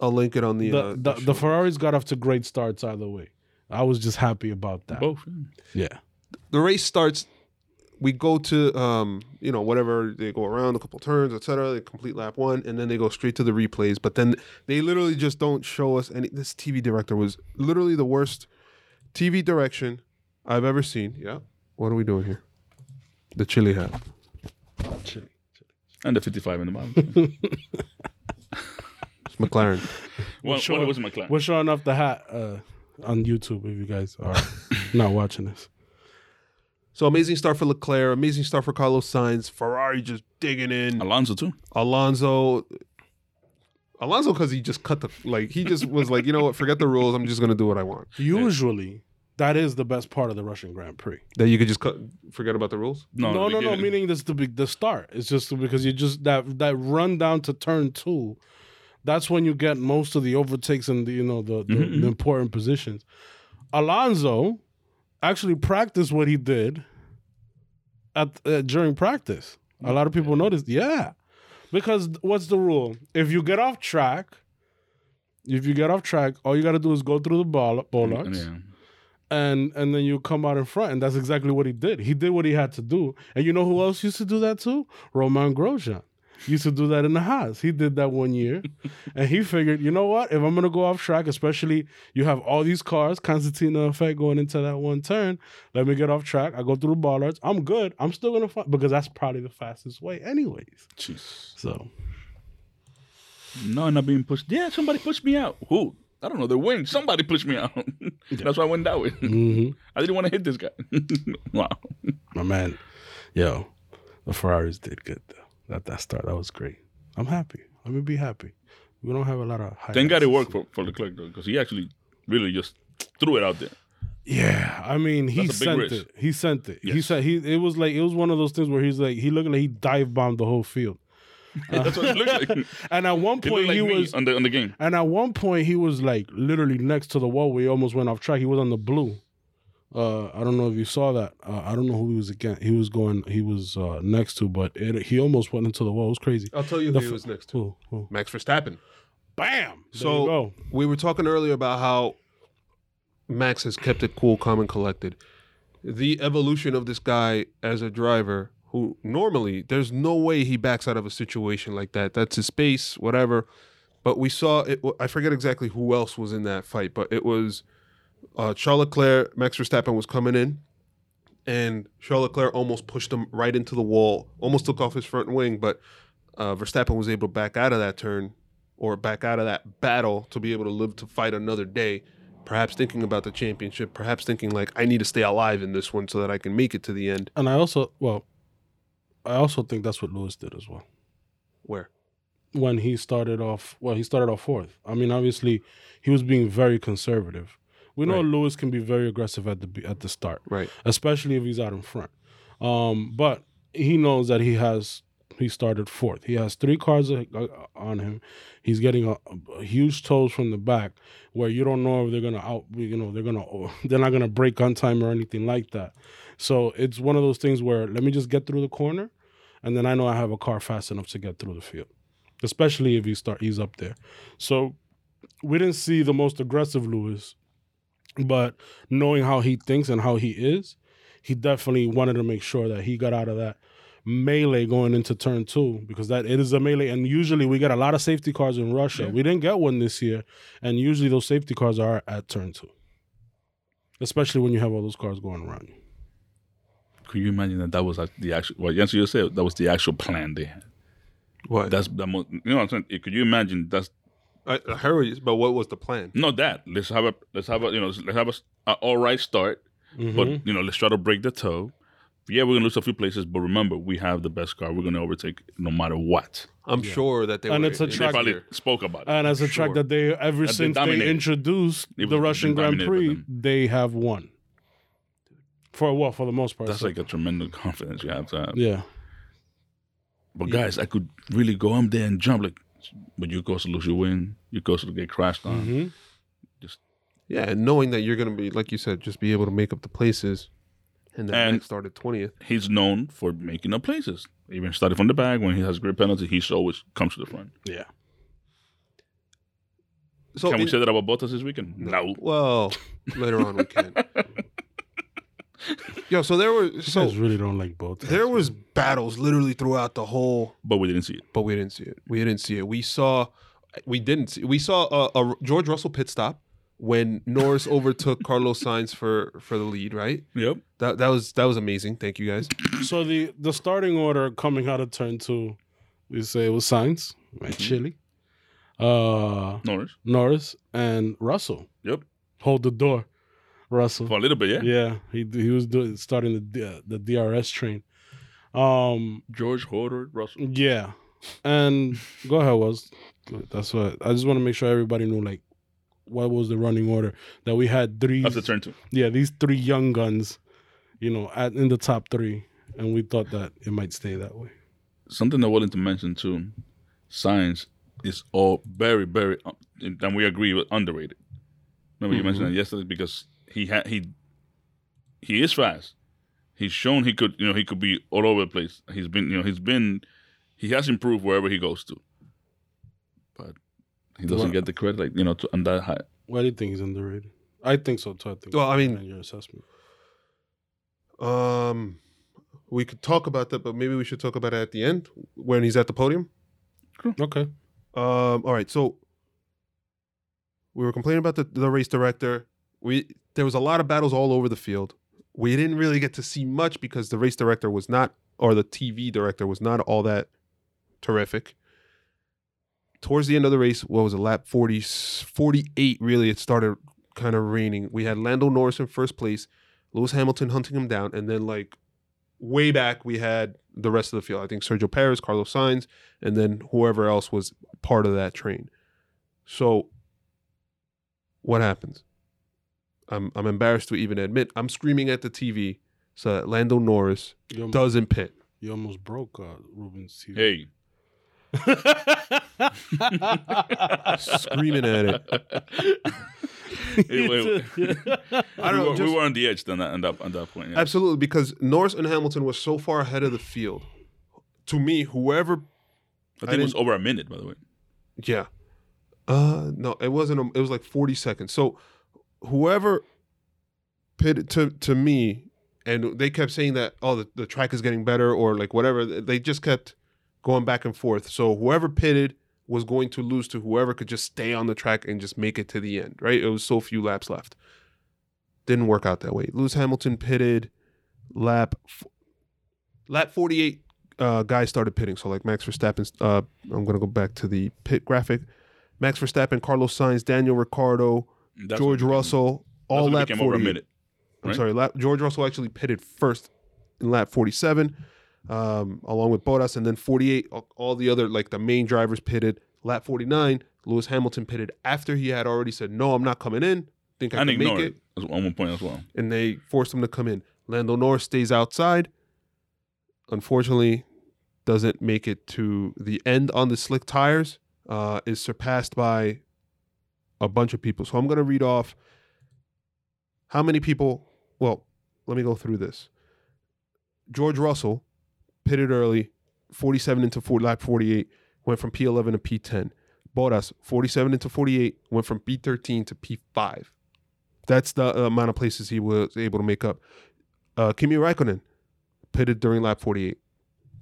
B: I'll link it on the
A: the,
B: uh,
A: the,
B: show
A: the
B: notes.
A: Ferraris got off to great starts either way. I was just happy about that.
C: Both. yeah.
A: Yeah.
B: the race starts. We go to um you know whatever they go around a couple turns etc. They complete lap one and then they go straight to the replays. But then they literally just don't show us any. This TV director was literally the worst TV direction I've ever seen. Yeah. What are we doing here? The chili hat. Chili.
C: And the 55 in the bottom.
B: It's McLaren.
C: well,
A: sure.
C: well, it wasn't McLaren.
A: We're showing off the hat uh, on YouTube if you guys are not watching this.
B: So amazing start for Leclerc, amazing start for Carlos Sainz, Ferrari just digging in.
C: Alonso too.
B: Alonso, Alonso because he just cut the like he just was like you know what forget the rules I'm just gonna do what I want.
A: Usually, that is the best part of the Russian Grand Prix.
B: That you could just cut forget about the rules.
C: No,
A: No, no, no. Meaning this the big the start. It's just because you just that that run down to turn two. That's when you get most of the overtakes and the you know the the,
C: Mhm,
A: the important positions. Alonso actually practiced what he did at uh, during practice. A lot of people noticed, yeah, because what's the rule? If you get off track, if you get off track, all you got to do is go through the ball bollards
C: Yeah.
A: and and then you come out in front, and that's exactly what he did. He did what he had to do, and you know who else used to do that too? Romain Grosjean used to do that in the Haas. He did that one year, and he figured, you know what? If I'm gonna go off track, especially you have all these cars, concertina effect going into that one turn. Let me get off track. I go through the bollards. I'm good. I'm still gonna fight because that's probably the fastest way, anyways.
C: Jeez.
A: So
C: No, I'm not being pushed. Yeah, somebody pushed me out. Who? I don't know. The wind. Somebody pushed me out. That's why I went that way.
A: mhm.
C: I didn't want to hit this guy. wow.
A: my man, yo, the Ferraris did good though. That that start that was great. I'm happy. I'm gonna be happy. We don't have a lot of.
C: Thank God it worked for, for Leclerc though, because he actually really just threw it out there.
A: Yeah, I mean, he
C: That's a big
A: sent
C: risk.
A: it. He sent it. He said he. It was like it was one of those things where he's like he looked like he dive bombed the whole field.
C: That's what it looked like.
A: And at one point
C: like
A: he was.
C: on the on the game.
A: And at one point he was like literally next to the wall where he almost went off track. He was on the blue. Uh, I don't know if you saw that. Uh, I don't know who he was against. He was going. He was uh, next to, but it, he almost went into the wall. It was crazy.
B: I'll tell you
A: The
B: who he was next to.
A: Who? Who?
B: Max Verstappen.
A: bam. There
B: So we were talking earlier about how Max has kept it cool, calm, and collected. The evolution of this guy as a driver, who normally there's no way he backs out of a situation like that. That's his space, whatever. But we saw it. I forget exactly who else was in that fight, but it was uh, Charles Leclerc. Max Verstappen was coming in, and Charles Leclerc almost pushed him right into the wall, almost took off his front wing, but uh, Verstappen was able to back out of that turn or back out of that battle to be able to live to fight another day. Perhaps thinking about the championship, perhaps thinking like I need to stay alive in this one so that I can make it to the end.
A: And I also, well, I also think that's what Lewis did as well.
B: Where?
A: When he started off, well, he started off fourth. I mean, obviously, he was being very conservative. We know
B: Right.
A: Lewis can be very aggressive at the at the start,
B: Right.
A: especially if he's out in front. Um, but he knows that he has he started fourth. He has three cars uh, on him. He's getting a, a huge tows from the back, where you don't know if they're gonna out. You know, they're gonna they're not gonna brake on time or anything like that. So it's one of those things where let me just get through the corner, and then I know I have a car fast enough to get through the field, especially if he start he's up there. So we didn't see the most aggressive Lewis, but knowing how he thinks and how he is, he definitely wanted to make sure that he got out of that melee going into turn two because that it is a melee and usually we get a lot of safety cars in Russia. We didn't get one this year, and usually those safety cars are at turn two. Especially when you have all those cars going around you.
C: Could you imagine that that was like the actual? Well, Yancy, you said that was the actual plan they had.
B: What?
C: That's the most. You know what I'm saying? Could you imagine? That's
B: I, I heard you, but what was the plan?
C: not that. Let's have a. Let's have a. You know. Let's have a all right start.
A: Mm-hmm.
C: But you know, let's try to break the tow. Yeah, we're gonna lose a few places, but remember, we have the best car. We're gonna overtake no matter what.
B: I'm sure that they
A: And
B: were
A: it's a
B: in
C: They probably
B: here.
C: spoke about it.
A: And as a track that they ever
C: they
A: since they
C: dominated.
A: introduced
C: was-
A: the Russian Grand Prix, they have won. For what? For the most part.
C: That's
A: so-
C: like a tremendous confidence you have to have.
A: yeah.
C: But guys, I could really go up there and jump like, but you cause lose your win. You cause to get crashed on.
A: Mhm.
B: Yeah, and knowing that you're gonna be like you said, just be able to make up the places, and then
C: And-
B: Max started twentieth.
C: He's known for making up places. Even started from the back when he has a great penalty, he always comes to the front.
A: Yeah.
B: So
C: Can we
B: in-
C: say that about Bottas this weekend? No.
B: Well, later on we can. Yo, so there were
A: You
B: so
A: guys really don't like both.
B: there was battles literally throughout the whole,
C: But we didn't see it.
B: but we didn't see it. We didn't see it. We saw, we didn't see. We saw a, a George Russell pit stop when Norris overtook Carlos Sainz for for the lead. Right.
C: Yep.
B: That that was that was amazing. Thank you guys.
A: So the the starting order coming out of turn two, we say it was Sainz, right? Chile, uh,
C: Norris.
A: Norris, and Russell.
C: Yep.
A: Hold the door, Russell.
C: For a little bit, yeah.
A: Yeah, he he was doing starting the D- the DRS train. Um,
C: George Horder, Russell.
A: yeah, and go ahead, was that's what I just want to make sure everybody knew like what was the running order that we had three.
C: The turn two.
A: yeah, these three young guns, you know, at in the top three, and we thought that it might stay that way.
C: Something I wanted to mention too. Sainz is all very, very, uh, and we agree with underrated. Remember you mentioned that yesterday because he had he he is fast. He's shown he could, you know, he could be all over the place. He's been, you know, he's been, he has improved wherever he goes to, but he doesn't
A: Well-
C: get the credit, like you know, to, on that high.
A: Why do you think he's underrated? I think so too. I think.
B: Well, I mean-
A: in your assessment.
B: Um, we could talk about that, but maybe we should talk about it at the end when he's at the podium.
A: Okay.
B: Um, all right, so we were complaining about the, the race director. We there was a lot of battles all over the field. We didn't really get to see much because the race director was not, or the TV director was not all that terrific. Towards the end of the race, what was it, lap 40, 48, really, it started kind of raining. We had Lando Norris in first place, Lewis Hamilton hunting him down, and then like way back we had the rest of the field. I think Sergio Perez, Carlos Sainz, and then whoever else was part of that train. So what happens? I'm I'm embarrassed to even admit I'm screaming at the TV so that Lando Norris
A: almost,
B: doesn't pit.
A: you almost broke uh, Ruben's TV.
C: Hey,
B: Screaming at it.
C: Hey, wait, wait.
B: I don't
C: we,
B: know,
C: were,
B: just-
C: we were on the edge then at, at, that, at that point. Yeah.
B: Absolutely, because Norris and Hamilton were so far ahead of the field. To me, whoever
C: I think it was over a minute, by the way.
B: Yeah. Uh, no, it wasn't. A, it was like forty seconds. So whoever pitted to to me, and they kept saying that oh the, the track is getting better or like whatever. They just kept going back and forth. So whoever pitted was going to lose to whoever could just stay on the track and just make it to the end. Right? It was so few laps left. Didn't work out that way. Lewis Hamilton pitted lap lap forty eight. Uh, guys started pitting. So like Max Verstappen. Uh, I'm gonna go back to the pit graphic. Max Verstappen, Carlos Sainz, Daniel Ricciardo,
C: That's
B: George Russell, all lap
C: a
B: 48.
C: minute.
B: I'm sorry, lap, George Russell actually pitted first in lap 47, um, along with Bottas, and then 48. all- the other like the main drivers pitted. Lap 49, Lewis Hamilton pitted after he had already said, "No, I'm not coming in. Think I
C: And
B: can make it,"
C: it on one point as well.
B: and they forced him to come in. Lando Norris stays outside. Unfortunately, doesn't make it to the end on the slick tires. Uh, is surpassed by a bunch of people. So I'm going to read off how many people. Well, let me go through this. George Russell pitted early, 47 into 4, lap 48, went from P11 to P10. Bottas, 47 into 48, went from P13 to P5. That's the uh, amount of places he was able to make up. Uh, Kimi Raikkonen pitted during lap 48.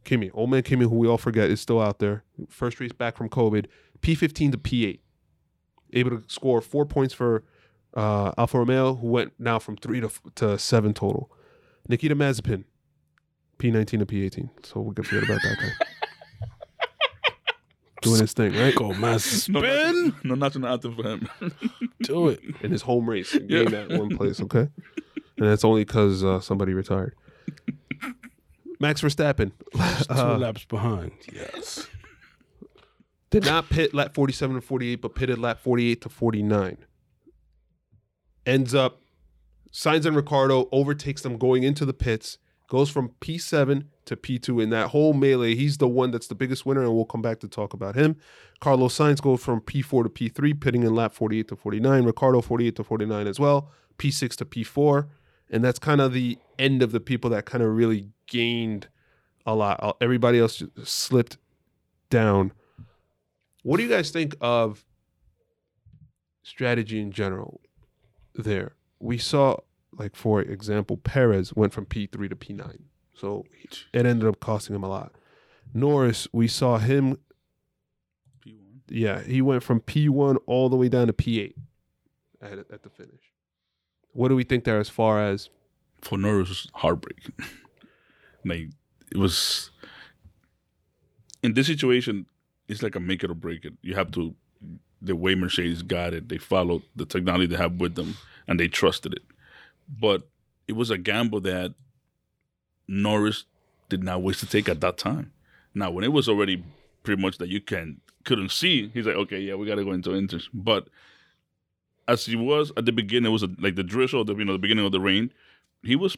B: Kimi, old man Kimi, who we all forget is still out there. First race back from COVID. P15 to P8. Able to score four points for uh, Alfa Romeo, who went now from three to, to seven total. Nikita Mazepin, P19 to P18. So we can forget about that guy. Doing his thing, right?
A: Go, man.
C: No,
A: Spin.
C: national- no national anthem for him.
A: Do it.
B: in his home race, and gained that one place. Okay, and that's only because uh, somebody retired. Max Verstappen
A: Two
B: uh,
A: laps behind. Yes.
B: did not pit lap 47 to 48, but pitted lap 48 to 49. Ends up, Sainz and Ricciardo overtakes them going into the pits, goes from P7 to P2 in that whole melee. He's the one that's the biggest winner, and we'll come back to talk about him. Carlos Sainz goes from P4 to P3, pitting in lap 48 to 49. Ricciardo 48 to 49 as well, P6 to P4. And that's kind of the end of the people that kind of really gained a lot. Uh, Everybody else slipped down. What do you guys think of strategy in general there? We saw, like, for example, Perez went from P3 to P9. So it ended up costing him a lot. Norris, we saw him,
C: P1.
B: yeah, he went from P1 all the way down to P8 at, at the finish. What do we think there as far as
C: For Norris, heartbreak. like it was in this situation. It's like a make it or break it. You have to. The way Mercedes got it, they followed the technology they have with them, and they trusted it. But it was a gamble that Norris did not wish to take at that time. Now, when it was already pretty much that you can couldn't see, he's like, okay, yeah, we got to go into inters. But as he was at the beginning, it was a, like the drizzle, the you know, the beginning of the rain. He was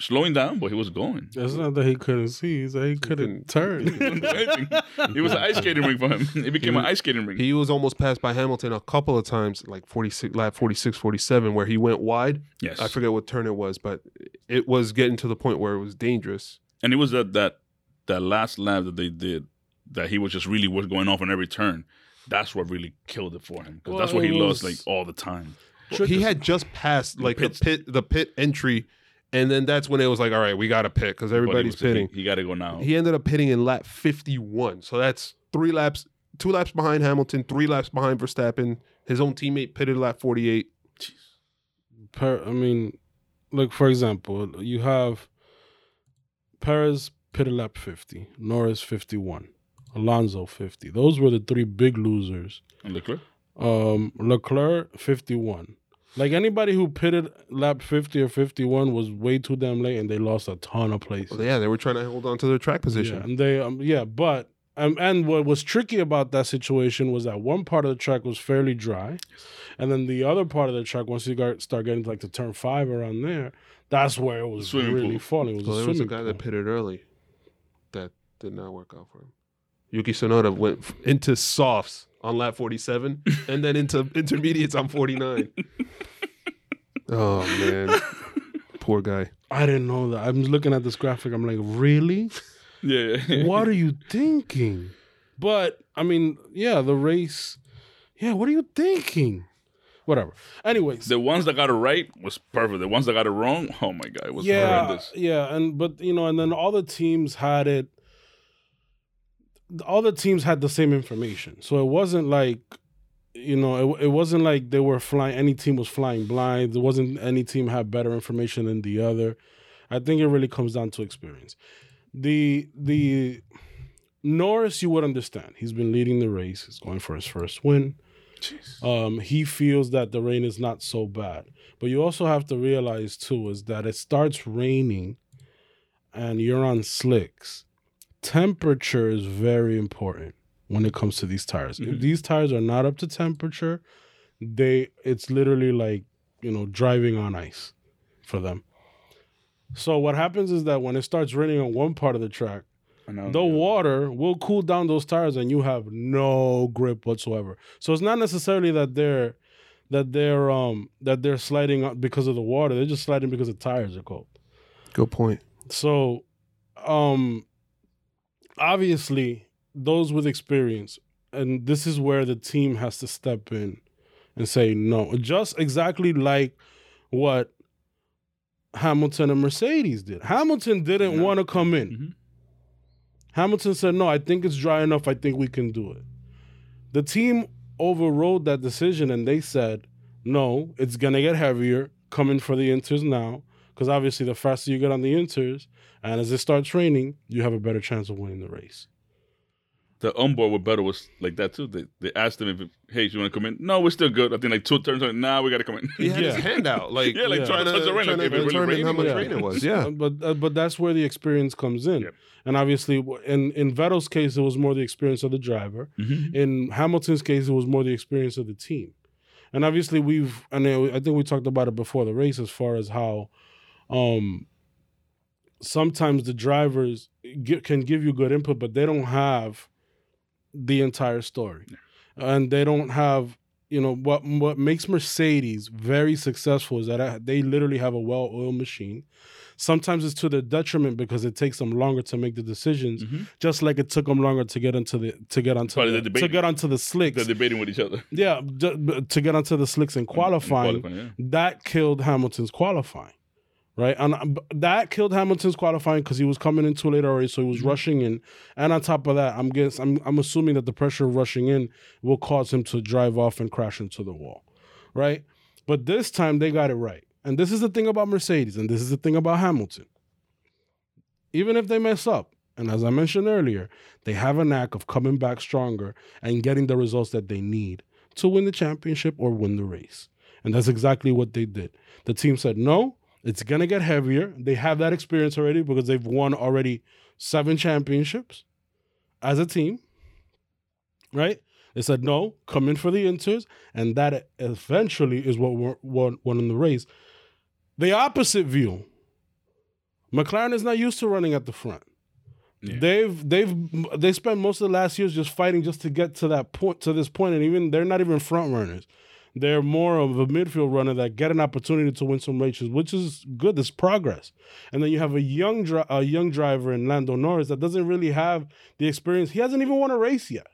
C: slowing down, but he was going.
A: It's not that he couldn't see. It's that he couldn't turn.
C: He couldn't do anything. it was an ice skating rink for him. It became an ice skating rink.
B: he was almost passed by Hamilton a couple of times, like 46, lap 46, 47, where he went wide.
C: yes,
B: I forget what turn it was, but it was getting to the point where it was dangerous.
C: and it was that that that last lap that they did that he was just really was going off on every turn. That's what really killed it for him because that's what he
A: it
C: lost like all the time.
B: he had just passed like the
C: pits.
B: pit, the pit entry, and then that's when it was like, all right, we got to pit because everybody's pitting.
C: He, he got to go now.
B: He ended up pitting in lap 51, so that's three laps, two laps behind Hamilton, three laps behind Verstappen. His own teammate pitted lap 48.
A: per, I mean, like for example, you have Perez pitted lap 50, Norris 51, Alonso 50. Those were the three big losers.
C: And Leclerc?
A: Um, Leclerc 51. Like anybody who pitted lap 50 or 51 was way too damn late and they lost a ton of places.
B: Well, yeah, they were trying to hold on to their track position.
A: Yeah, and they um, yeah, but um, and what was tricky about that situation was that one part of the track was fairly dry, and then the other part of the track, once you got start getting to like the turn five around there, that's where it was
C: Swimming
A: really
C: pool.
A: falling. It was
B: So
A: a
B: there was a guy
A: pool.
B: that pitted early that did not work out for him. Yuki Tsunoda went into softs on lap 47 and then into intermediates on 49. oh, man. Poor guy.
A: I didn't know that. I'm looking at this graphic. I'm like, really?
C: Yeah.
A: what are you thinking? But I mean, yeah, the race. Yeah, what are you thinking? Whatever. Anyways,
C: The ones that got it right was perfect. The ones that got it wrong, oh my god, it was
A: yeah,
C: horrendous.
A: yeah, and but you know, and then all the teams had it. All the teams had the same information, so it wasn't like, you know, it, it wasn't like they were flying. Any team was flying blind. There wasn't any team had better information than the other. I think it really comes down to experience. The the Norris, you would understand. He's been leading the race. He's going for his first win. Um, he feels that the rain is not so bad. But you also have to realize too is that it starts raining and you're on slicks. Temperature is very important when it comes to these tires. If these tires are not up to temperature, they it's literally like, you know, driving on ice for them. So what happens is that when it starts raining on one part of the track,
C: I know.
A: the water will cool down those tires and you have no grip whatsoever. So it's not necessarily that they're that they're um that they're sliding up because of the water. They're just sliding because the tires are cold.
B: Good point.
A: So um obviously those with experience and this is where the team has to step in and say no. Just exactly like what Hamilton and Mercedes did. Hamilton didn't want to come in.
C: Mhm.
A: Hamilton said, No, I think it's dry enough. I think we can do it. The team overrode that decision and they said, No, it's going to get heavier coming for the inters now. Because obviously, the faster you get on the inters and as it starts raining, you have a better chance of winning the race.
C: the onboard with Vettel was like that too. They they asked him if, hey, do you want to come in? No, we're still good. I think like two turns on. Nah, we got to come in.
B: He had his hand out, like
C: Yeah, like
A: Yeah.
B: trying to,
C: touch the rain,
B: trying
C: like,
B: to
C: if it really
B: determine how much
C: raining,
B: rain it was. Yeah,
A: Uh, but uh, but that's where the experience comes in.
C: Yep.
A: And obviously, in in Vettel's case, it was more the experience of the driver.
C: Mhm.
A: In Hamilton's case, it was more the experience of the team. And obviously, we've and I think we talked about it before the race as far as how um sometimes the drivers gi- can give you good input, but they don't have the entire story, and they don't have. You know what? What makes Mercedes very successful is that uh, they literally have a well-oiled machine. Sometimes it's to their detriment because it takes them longer to make the decisions,
C: Mhm.
A: just like it took them longer to get into the to get onto
C: Probably
A: the, to get onto the slicks.
C: They're debating with each other.
A: Yeah, to get onto the slicks in qualifying,
C: Qualifying,
A: that killed Hamilton's qualifying, right? And uh, that killed Hamilton's qualifying because he was coming in too late already, so he was rushing in. And on top of that, I'm guess I'm I'm assuming that the pressure of rushing in will cause him to drive off and crash into the wall, right? But this time they got it right, and this is the thing about Mercedes, and this is the thing about Hamilton. Even if they mess up, and as I mentioned earlier, they have a knack of coming back stronger and getting the results that they need to win the championship or win the race. And that's exactly what they did. The team said, no, it's going to get heavier. They have that experience already because they've won already seven championships as a team, right? They said, no, come in for the inters. And that eventually is what won, won, won in the race. The opposite view McLaren is not used to running at the front.
C: Yeah.
A: They've they've they spent most of the last years just fighting just to get to that point to this point, and even they're not even front runners. They're more of a midfield runner that get an opportunity to win some races, which is good. It's progress. And then you have a young dri- a young driver in Lando Norris that doesn't really have the experience. He hasn't even won a race yet,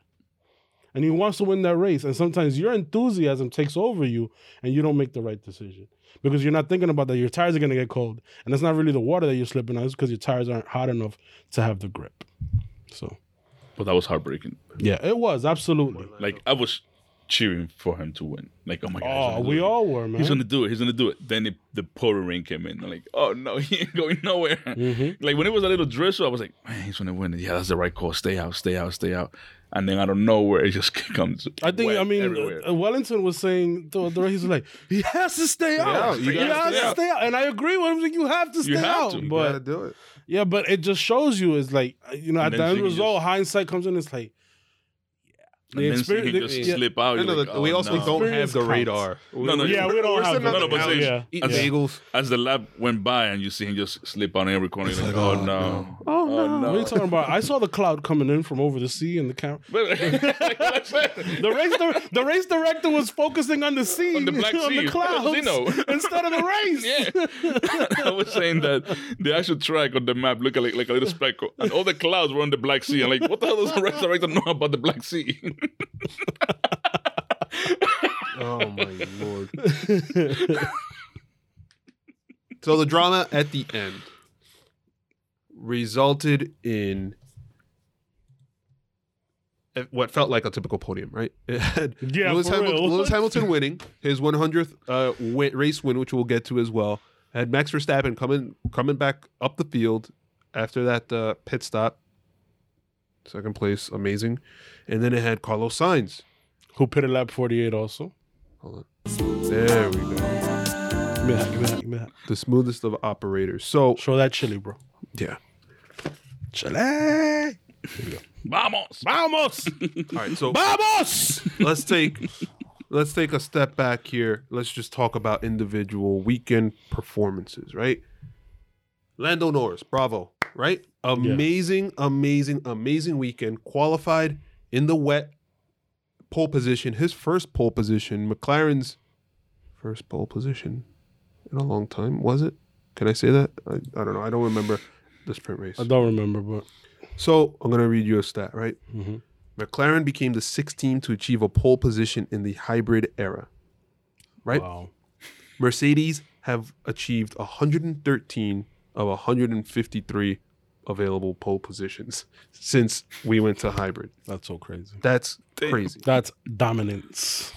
A: and he wants to win that race. And sometimes your enthusiasm takes over you, and you don't make the right decision because you're not thinking about that your tires are going to get cold, and it's not really the water that you're slipping on. It's because your tires aren't hot enough to have the grip. So
C: But that was heartbreaking.
A: yeah, it was absolutely.
C: Like I was cheering for him to win. Like oh my god,
A: Oh,
C: gonna
A: we
C: it.
A: all were, man.
C: He's gonna do it. He's gonna do it. Then it, the pouring rain came in. I'm like, oh no, he ain't going nowhere.
A: Mm-hmm.
C: Like when it was a little drizzle, I was like, man, he's gonna win. Yeah, that's the right call. Stay out, stay out, stay out. And then out of nowhere, it just comes.
A: I think. I mean,
C: everywhere.
A: uh, Wellington was saying the, the he's like he has to stay out.
B: out. You
A: He
B: gotta stay out.
A: stay out, and I agree with him. Like, you have to stay
C: You have
A: out.
C: to. You
A: But
B: gotta do it.
A: yeah, but it just shows you is like you know
C: And
A: at the end result,
C: just-
A: hindsight comes in. It's like
C: and then seeing him just
A: yeah.
C: slip out.
B: I
C: you're
B: know
C: like,
B: that we
C: oh,
B: also
C: no.
B: don't have the
A: counts.
B: radar.
C: No, no,
A: Yeah, we don't have the-
B: on
C: no, no, but
B: couch
C: say-
A: Yeah.
B: eating
C: as-
B: bagels.
C: As the lab went by and you see him just slip on every corner, you're like,
B: like,
C: oh,
B: oh,
C: no.
B: no.
A: Oh, oh, no.
C: no.
A: What are you talking about? I saw the cloud coming in from over the sea and the camera.
C: But- like what I said.
A: The race, dir- the race director was focusing on the sea,
C: On the Black
A: on
C: Sea,
A: the clouds,
C: Casino.
A: instead of the race.
C: Yeah. I was saying that the actual track on the map looked like, like a little speckle, and all the clouds were on the Black Sea. I'm like, what the hell does the race director know about the Black Sea?
B: Oh my lord. so the drama at the end resulted in what felt like a typical podium, right? It had
A: Yeah,
B: Lewis,
A: for
B: Hamilton,
A: real.
B: Lewis Hamilton winning his 100th uh, wi- race win, which we'll get to as well. Had Max Verstappen coming coming back up the field after that uh, pit stop, second place, amazing, and then it had Carlos Sainz.
A: Who pitted lap 48 also?
B: Hold on. There we go.
A: Give me that, give me that, give me that.
B: The smoothest of operators. So
A: Show that chili, bro.
B: yeah.
A: Chile.
C: Vamos.
A: Vamos!
B: All right. So
A: Vamos!
B: let's take let's take a step back here. Let's just talk about individual weekend performances, right? Lando Norris, bravo, right? Amazing, amazing, amazing weekend. Qualified in the wet pole position, his first pole position, McLaren's first pole position in a long time. Was it? Can I say that? I, I don't know. I don't remember the sprint race.
A: I don't remember, but
B: So I'm gonna read you a stat, right?
A: Mhm.
B: McLaren became the sixth team to achieve a pole position in the hybrid era. Right?
A: wow.
B: Mercedes have achieved 113 of 153 available pole positions since we went to hybrid.
A: That's so crazy.
B: That's crazy.
A: That's dominance.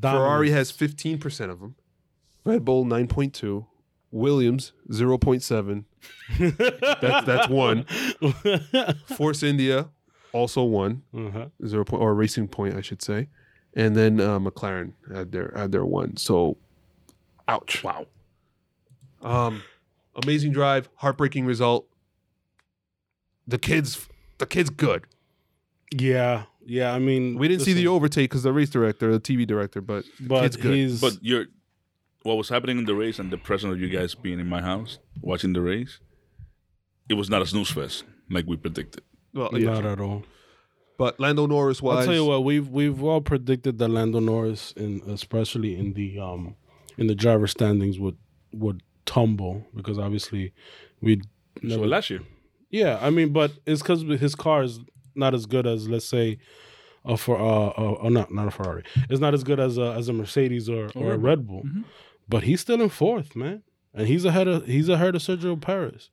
B: Ferrari has 15% of them. Red Bull 9.2. Williams 0.7. that's that's one. Force India also one.
A: uh-huh.
B: zero point or racing point, I should say, and then uh, McLaren had their had their one. So, ouch!
C: Wow.
B: Um, amazing drive, heartbreaking result. The kids, the kids, good.
A: Yeah, yeah. I mean,
B: We didn't see the overtake because the race director, the TV director, but
A: but
B: kid's good.
A: he's
C: But you're what was happening in the race and the presence of you guys being in my house watching the race, it was not a snooze fest like we predicted.
B: well, yeah.
A: not at all.
B: But Lando Norris was.
A: I'll tell you what, we've we've all predicted that Lando Norris, in especially in the um in the driver standings, would would tumble because obviously we
C: So
A: never.
C: last year,
A: yeah, I mean, but it's because his car is not as good as let's say. A for uh, uh, uh not not a Ferrari. It's not as good as a as a Mercedes or, or a Red Bull,
C: Mhm.
A: but he's still in fourth, man, and he's ahead of he's ahead of Sergio Perez,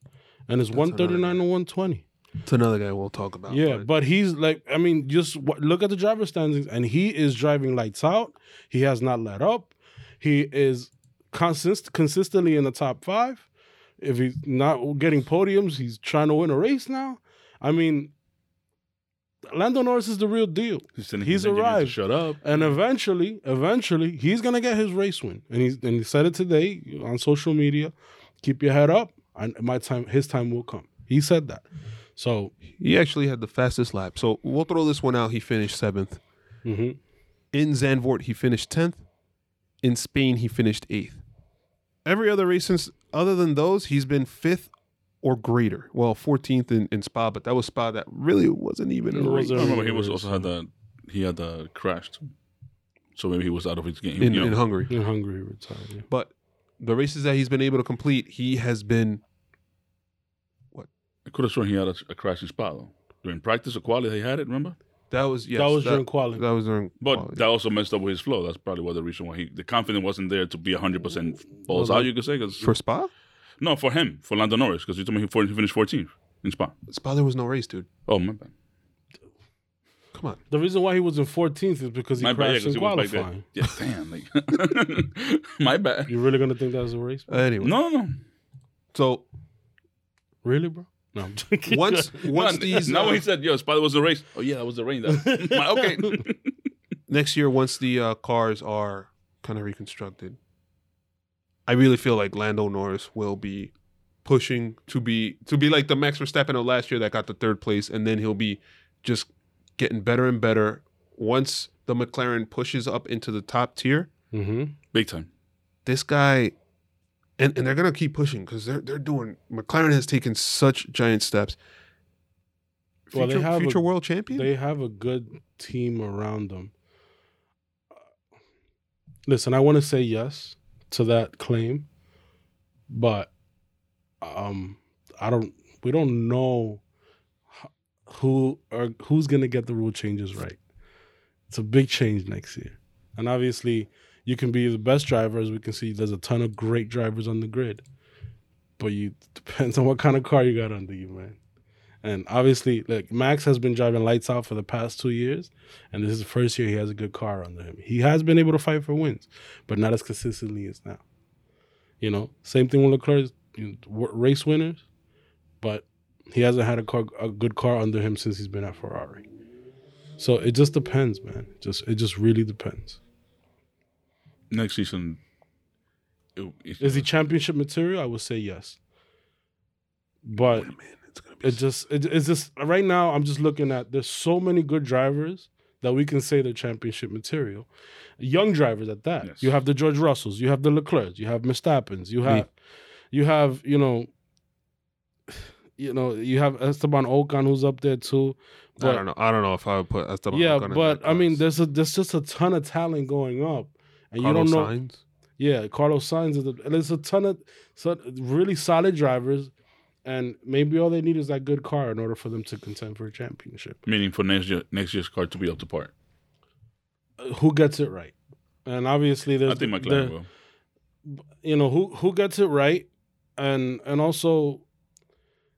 A: and it's one thirty nine to one twenty.
B: it's another guy we'll talk about.
A: Yeah,
B: but-
A: but he's like, I mean, just w- look at the driver standings, and he is driving lights out. He has not let up. He is consist- consistently in the top five. If he's not getting podiums, he's trying to win a race now. I mean, Lando Norris is the real deal,
C: he's, telling
A: He's
C: his engineer
A: arrived.
C: Shut up.
A: and eventually, eventually, he's gonna get his race win. And he's and he said it today on social media. Keep your head up, and my time, his time will come. He said that. So,
B: he actually had the fastest lap. So we'll throw this one out. He finished seventh.
A: mhm.
B: In Zandvoort, he finished 10th. In Spain, he finished 8th. Every other race since, other than those, he's been 5th or greater. Well, 14th in, in Spa, but that was Spa that really wasn't even a
A: It
B: race.
A: Oh,
C: I remember he was also had the he had the crash too. So maybe he was out of his game.
B: in,
C: you know.
B: in Hungary.
A: in Hungary retired. Yeah.
B: But the races that he's been able to complete, he has been What
C: I could have sworn he had a, a crash in Spa though. During practice or quality, he had it. Remember?
B: That was yes,
A: that was
B: that,
A: during quality.
B: that was during
C: But
B: quality.
C: that also messed up with his flow. That's probably what the reason why he the confidence wasn't there to be hundred percent balls out. You could say 'cause-
B: for Spa.
C: no for him for Lando Norris because you told me he, for- he finished 14th in Spa.
B: Spa there was no race, dude.
C: Oh my bad.
B: Come on.
A: the reason why he was in 14th is because he
C: My bad. Yeah,
A: crashed
C: 'cause
A: in
C: he was back there.
A: qualifying.
C: Yeah, damn. Like, my bad.
A: You really gonna think that was a race? bro?
B: Anyway,
C: No, no, no.
B: so
A: Really, bro? No. I'm joking.
B: once once
C: No,
B: these
C: now
B: uh,
C: he said, "Yo, Spa was the race," oh yeah, that was the rain. That my, okay.
B: next year once the uh, cars are kind of reconstructed i really feel like lando norris will be pushing to be to be like the max verstappen of last year that got the third place and then he'll be just getting better and better once the mclaren pushes up into the top tier
A: hmm
C: Big time.
B: this guy and, and they're gonna keep pushing because they're they're doing mclaren has taken such giant steps
A: Well, they
B: future,
A: have a-
B: future world champion
A: They have a good team around them. Listen, I want to say yes to that claim, but um, I don't. We don't know who are who's gonna get the rule changes right. It's a big change next year, And obviously, you can be the best driver, as we can see. There's a ton of great drivers on the grid, but you depends on what kind of car you got under you, man. And obviously, like Max has been driving lights out for the past two years, and this is the first year he has a good car under him. He has been able to fight for wins, but not as consistently as now. You know, same thing with Leclerc, you know, race winners, but he hasn't had a car, a good car under him since he's been at Ferrari. So it just depends, man. Just it just really depends.
C: Next season, it, it-
A: Is he championship material? I would say yes. But
B: Man, it's gonna be
A: it just it, it's just right now I'm just looking at there's so many good drivers that we can say they're championship material. Young drivers at that.
C: Yes.
A: You have the George Russells, you have the Leclercs, you have Verstappens, you have you have, you know, you know, you have Esteban Ocon who's up there too.
B: I don't know. I don't know if I would put Esteban
A: yeah,
B: Ocon in
A: but
B: that
A: I mean there's a there's just a ton of talent going up. And
B: Carlos
A: you don't know
B: Sainz.
A: yeah, Carlos Sainz is a, there's a ton of so, really solid drivers, and maybe all they need is that good car in order for them to contend for a championship.
C: meaning for next year, next year's car to be up to par.
A: Uh, Who gets it right? And obviously, there's
C: I think McLaren
A: the-
C: will.
A: you know who who gets it right, and and also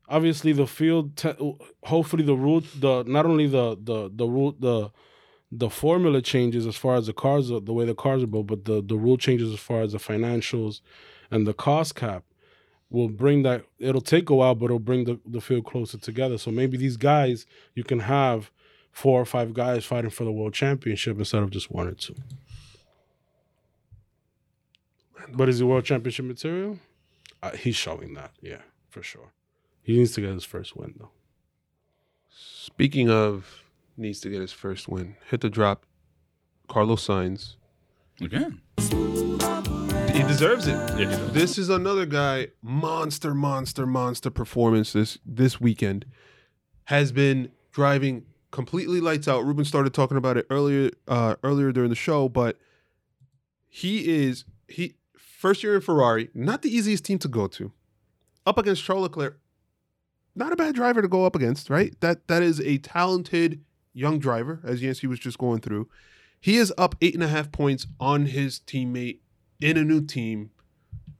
A: obviously the field. Te- hopefully, the rule the not only the the the rule the the formula changes as far as the cars are, the way the cars are built, but the the rule changes as far as the financials and the cost cap will bring that. It'll take a while, but it'll bring the the field closer together. So maybe these guys you can have four or five guys fighting for the world championship instead of just one or two. But is he world championship material? Uh, he's showing that, yeah, for sure. He needs to get his first win though.
B: Speaking of needs to get his first win, hit the drop. Carlos Sainz.
C: Again.
B: He deserves it.
C: Yeah, he does.
B: This is another guy, monster, monster, monster performance this this weekend. Has been driving completely lights out. Ruben started talking about it earlier uh earlier during the show, but he is he first year in Ferrari, not the easiest team to go to. Up against Charles Leclerc. Not a bad driver to go up against, right? That that is a talented young driver, as Yancey was just going through. He is up eight and a half points on his teammate in a new team,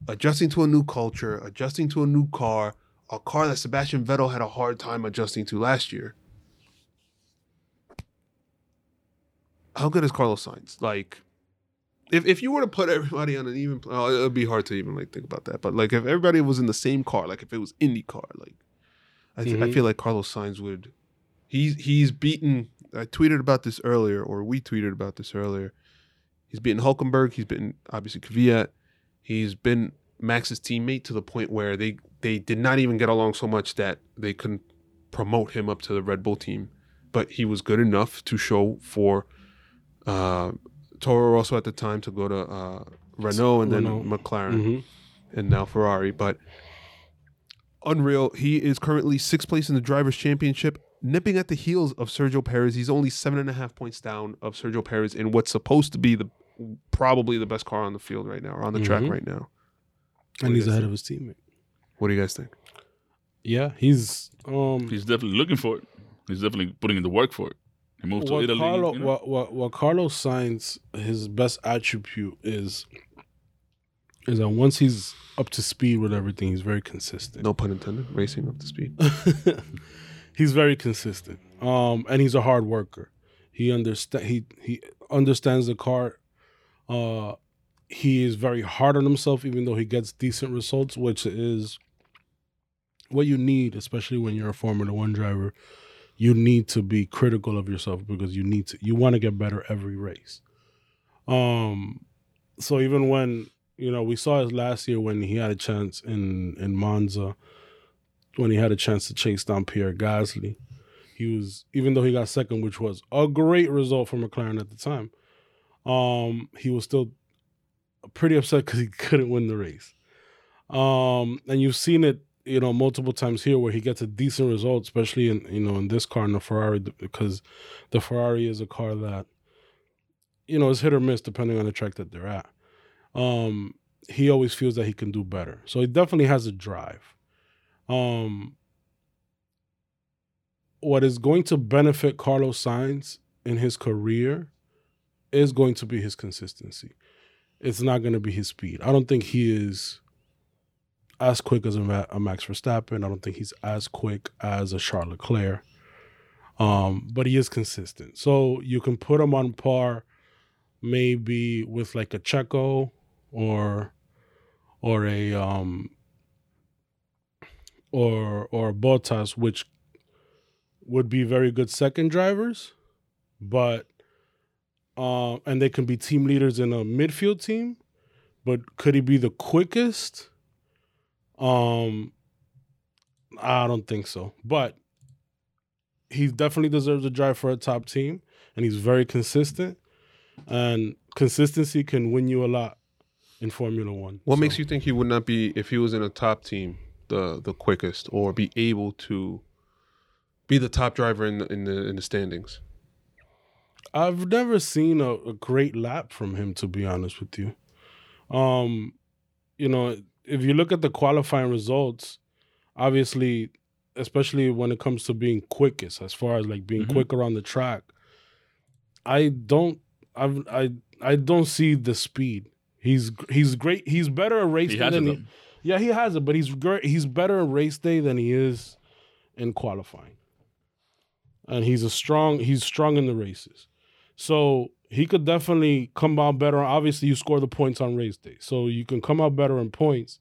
B: adjusting to a new culture, adjusting to a new car, a car that Sebastian Vettel had a hard time adjusting to last year. How good is Carlos Sainz? Like, if, if you were to put everybody on an even, oh, it would be hard to even like think about that. But like, if everybody was in the same car, like if it was IndyCar, like, I, th- I
A: Mhm.
B: feel like Carlos Sainz would. He's he's beaten. I tweeted about this earlier, or we tweeted about this earlier. He's beaten Hulkenberg. He's been obviously Kvyat. He's been Max's teammate to the point where they they did not even get along so much that they couldn't promote him up to the Red Bull team. But he was good enough to show for uh, Toro Rosso at the time to go to uh, Renault and then
A: Renault.
B: McLaren
A: hmm
B: and now Ferrari. But unreal. He is currently sixth place in the drivers' championship, nipping at the heels of Sergio Perez. He's only seven and a half points down of Sergio Perez in what's supposed to be the probably the best car on the field right now or on the track
A: Mhm.
B: right now. What
A: And he's ahead
B: think?
A: of his teammate.
B: What do you guys think?
A: Yeah, he's um
C: He's definitely looking for it. He's definitely putting in the work for it. He moved to Italy.
A: Carlo,
C: you know?
A: what, what what Carlos Sainz his best attribute is is that once he's up to speed with everything, he's very consistent.
B: No pun intended. Racing up to speed.
A: he's very consistent. Um, and he's a hard worker. He understand he he understands the car. Uh, he is very hard on himself, even though he gets decent results, which is what you need, especially when you're a Formula One driver. You need to be critical of yourself because you need to. You want to get better every race. Um, so even when you know we saw it last year when he had a chance in in Monza, when he had a chance to chase down Pierre Gasly, he was even though he got second, which was a great result for McLaren at the time. Um, he was still pretty upset because he couldn't win the race. Um, and you've seen it, you know, multiple times here where he gets a decent result, especially in you know in this car in the Ferrari because the Ferrari is a car that you know is hit or miss depending on the track that they're at. Um, he always feels that he can do better, so he definitely has a drive. Um, what is going to benefit Carlos Sainz in his career is going to be his consistency. It's not going to be his speed. I don't think he is as quick as a, Ma- a Max Verstappen. I don't think he's as quick as a Charles Leclerc. Um, but he is consistent. So you can put him on par maybe with like a Checo or or a um or or Bottas, which would be very good second drivers, but um and they can be team leaders in a midfield team, but could he be the quickest? Um I don't think so. But he definitely deserves a drive for a top team and he's very consistent and consistency can win you a lot in Formula 1.
B: What
A: So-
B: makes you think he would not be if he was in a top team the the quickest or be able to be the top driver in the in the in the standings?
A: I've never seen a, a great lap from him, to be honest with you. Um, you know, if you look at the qualifying results, obviously, especially when it comes to being quickest, as far as like being
C: Mhm.
A: quicker on the track, I don't, I've, I, I don't see the speed. He's he's great. He's better at race
C: He
A: day
C: has it
A: than he, yeah, he has it, but he's great. He's better in race day than he is in qualifying, and he's a strong. He's strong in the races, so he could definitely come out better. Obviously, you score the points on race day, so you can come out better in points.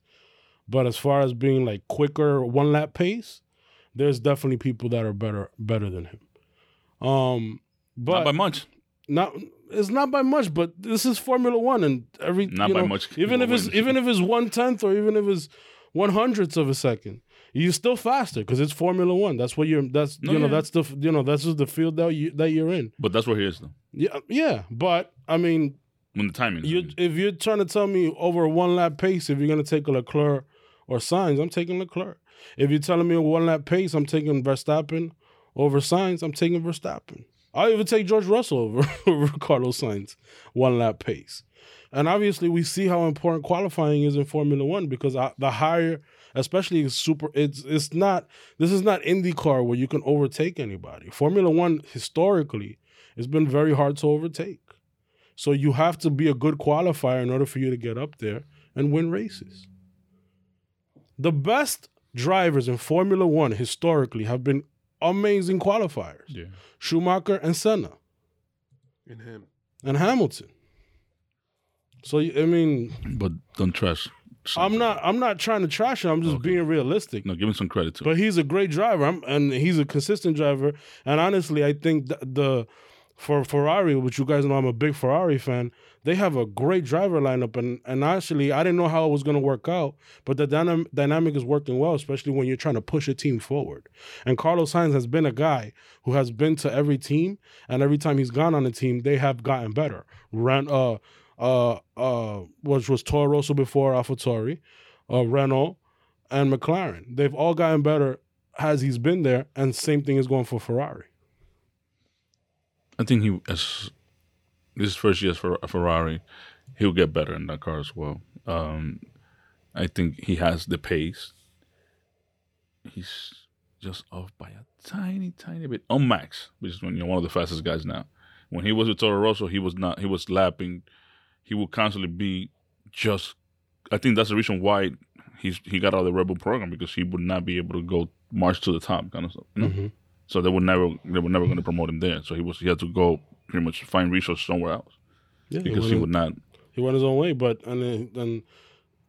A: But as far as being like quicker one lap pace, there's definitely people that are better better than him. Um, but
C: Not by much.
A: not it's not by much, but this is Formula One, and every
C: Not
A: you
C: by
A: know,
C: much
A: Even if it's even if it's one tenth or even if it's one hundredths of a second, you're still faster because it's Formula One. That's what you're. That's
C: No,
A: you know
C: yeah.
A: that's the you know that's the field that you that you're in.
C: But that's where he is though.
A: Yeah, yeah. But I mean,
C: When the timing.
A: you if you're trying to tell me over a one lap pace, if you're gonna take a Leclerc or Sainz, I'm taking Leclerc. If you're telling me a one lap pace, I'm taking Verstappen over Sainz. I'm taking Verstappen. I'll even take George Russell over, Carlos Sainz one lap pace. And obviously, we see how important qualifying is in Formula One because the higher, especially super, it's it's not. This is not IndyCar where you can overtake anybody. Formula One historically, it's been very hard to overtake. So you have to be a good qualifier in order for you to get up there and win races. The best drivers in Formula One historically have been amazing qualifiers
C: yeah.
A: Schumacher and Senna
B: In him.
A: and Hamilton. So, I mean,
C: But don't trash.
A: I'm not I'm not trying to trash him. I'm just
C: Okay.
A: being realistic.
C: No, give him some credit too.
A: But he's a great driver, I'm, and he's a consistent driver. And honestly, I think the, the for Ferrari, which you guys know, I'm a big Ferrari fan. They have a great driver lineup, and and actually, I didn't know how it was going to work out, but the dynam- dynamic is working well, especially when you're trying to push a team forward. And Carlos Sainz has been a guy who has been to every team, and every time he's gone on a team, they have gotten better. Ran, uh, uh, uh, which was Toro Rosso before AlphaTauri, uh, Renault, and McLaren. They've all gotten better as he's been there, and same thing is going for Ferrari.
C: I think he as this is first year for Ferrari, he'll get better in that car as well. Um, I think he has the pace. He's just off by a tiny, tiny bit on Max, which is when you're one of the fastest guys now. When he was with Toro Rosso, he was not. He was lapping. He would constantly be just. I think that's the reason why he's he got out of the Red Bull program because he would not be able to go march to the top kind of stuff. You know?
A: Mhm.
C: So they were never they were never going to promote him there. So he was he had to go pretty much find resources somewhere else
A: Yeah,
C: because he
A: went,
C: would not.
A: he went his own way, but and then-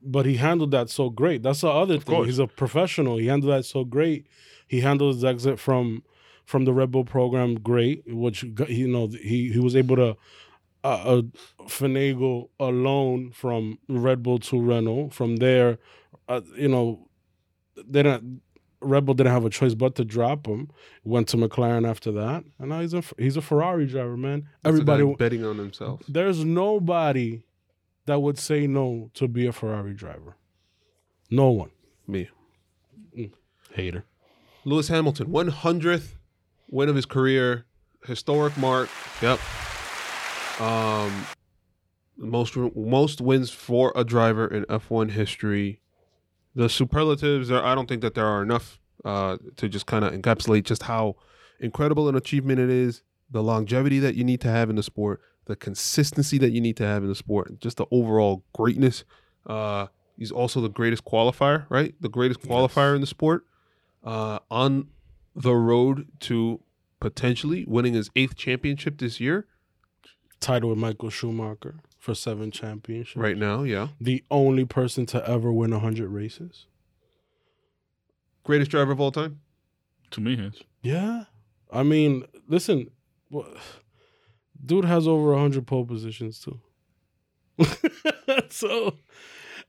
A: but he handled that so great. That's the other thing.
C: course.
A: He's a professional. He handled that so great. He handled his exit from from the Red Bull program great, which you know he he was able to uh, uh, finagle a loan from Red Bull to Renault. From there, uh, you know, they didn't. Red Bull didn't have a choice but to drop him. Went to McLaren after that, and now he's a he's a Ferrari driver, man.
B: That's
A: Everybody,
B: betting on himself.
A: there's nobody that would say no to be a Ferrari driver. No one.
B: Me.
A: Hater.
B: Lewis Hamilton, 100th win of his career, historic mark. Yep. Um, most most wins for a driver in F1 history. The superlatives are. I don't think that there are enough uh, to just kind of encapsulate just how incredible an achievement it is. The longevity that you need to have in the sport, the consistency that you need to have in the sport, just the overall greatness. Uh, he's also the greatest qualifier, right? The greatest qualifier in the sport. Uh, on the road to potentially winning his eighth championship this year.
A: title with Michael Schumacher for seven championships.
B: Right now, yeah.
A: The only person to ever win 100 races.
B: Greatest driver of all time.
C: To me, yes.
A: Yeah. I mean, listen, wha- dude has over 100 pole positions too. so,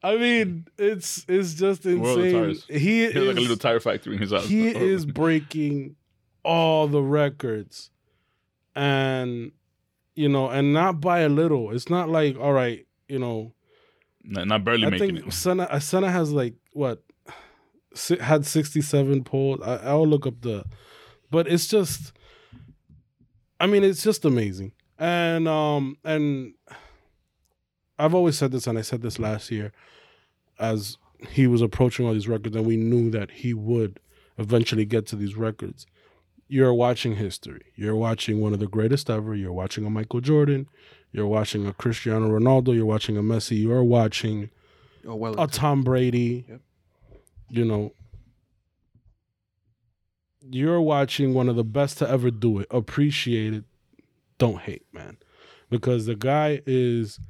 A: I mean, it's it's just insane.
C: tires.
A: He
C: He
A: is
C: like a little tire factory in his house.
A: he is breaking all the records and you know and not by a little. It's not like all right you know
C: not, not barely
A: i
C: making
A: think
C: it.
A: Senna, uh, Senna has like what had 67 poles I, i'll look up the but it's just i mean it's just amazing. And um and i've always said this and i said this last year as he was approaching all these records and we knew that he would eventually get to these records you're watching history you're watching one of the greatest ever you're watching a michael jordan you're watching a cristiano ronaldo you're watching a messi you're watching
B: Oh well.
A: a uh, Tom Brady.
B: Yep.
A: You know, you're watching one of the best to ever do it. Appreciate it. Don't hate, man. Because the guy is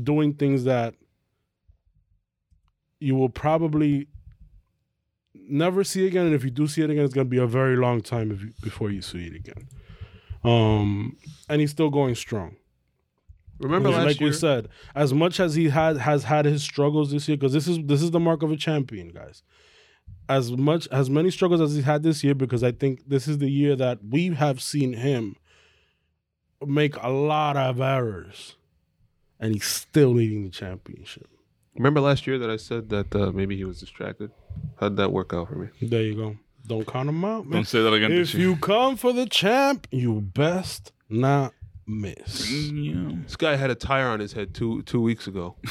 A: doing things that you will probably never see again. And if you do see it again, it's going to be a very long time if you, before you see it again. Um, and he's still going strong.
B: Remember last
A: like
B: year?
A: we said, as much as he had has had his struggles this year, because this is this is the mark of a champion, guys. As much as many struggles as he had this year, because I think this is the year that we have seen him make a lot of errors, and he's still leading the championship.
B: Remember last year that I said that uh, maybe he was distracted. How'd that work out for me?
A: There you go. Don't count him out, man.
C: Don't say that again.
A: If you come for the champ, you best not miss.
C: yeah.
B: This guy had a tire on his head two two weeks ago.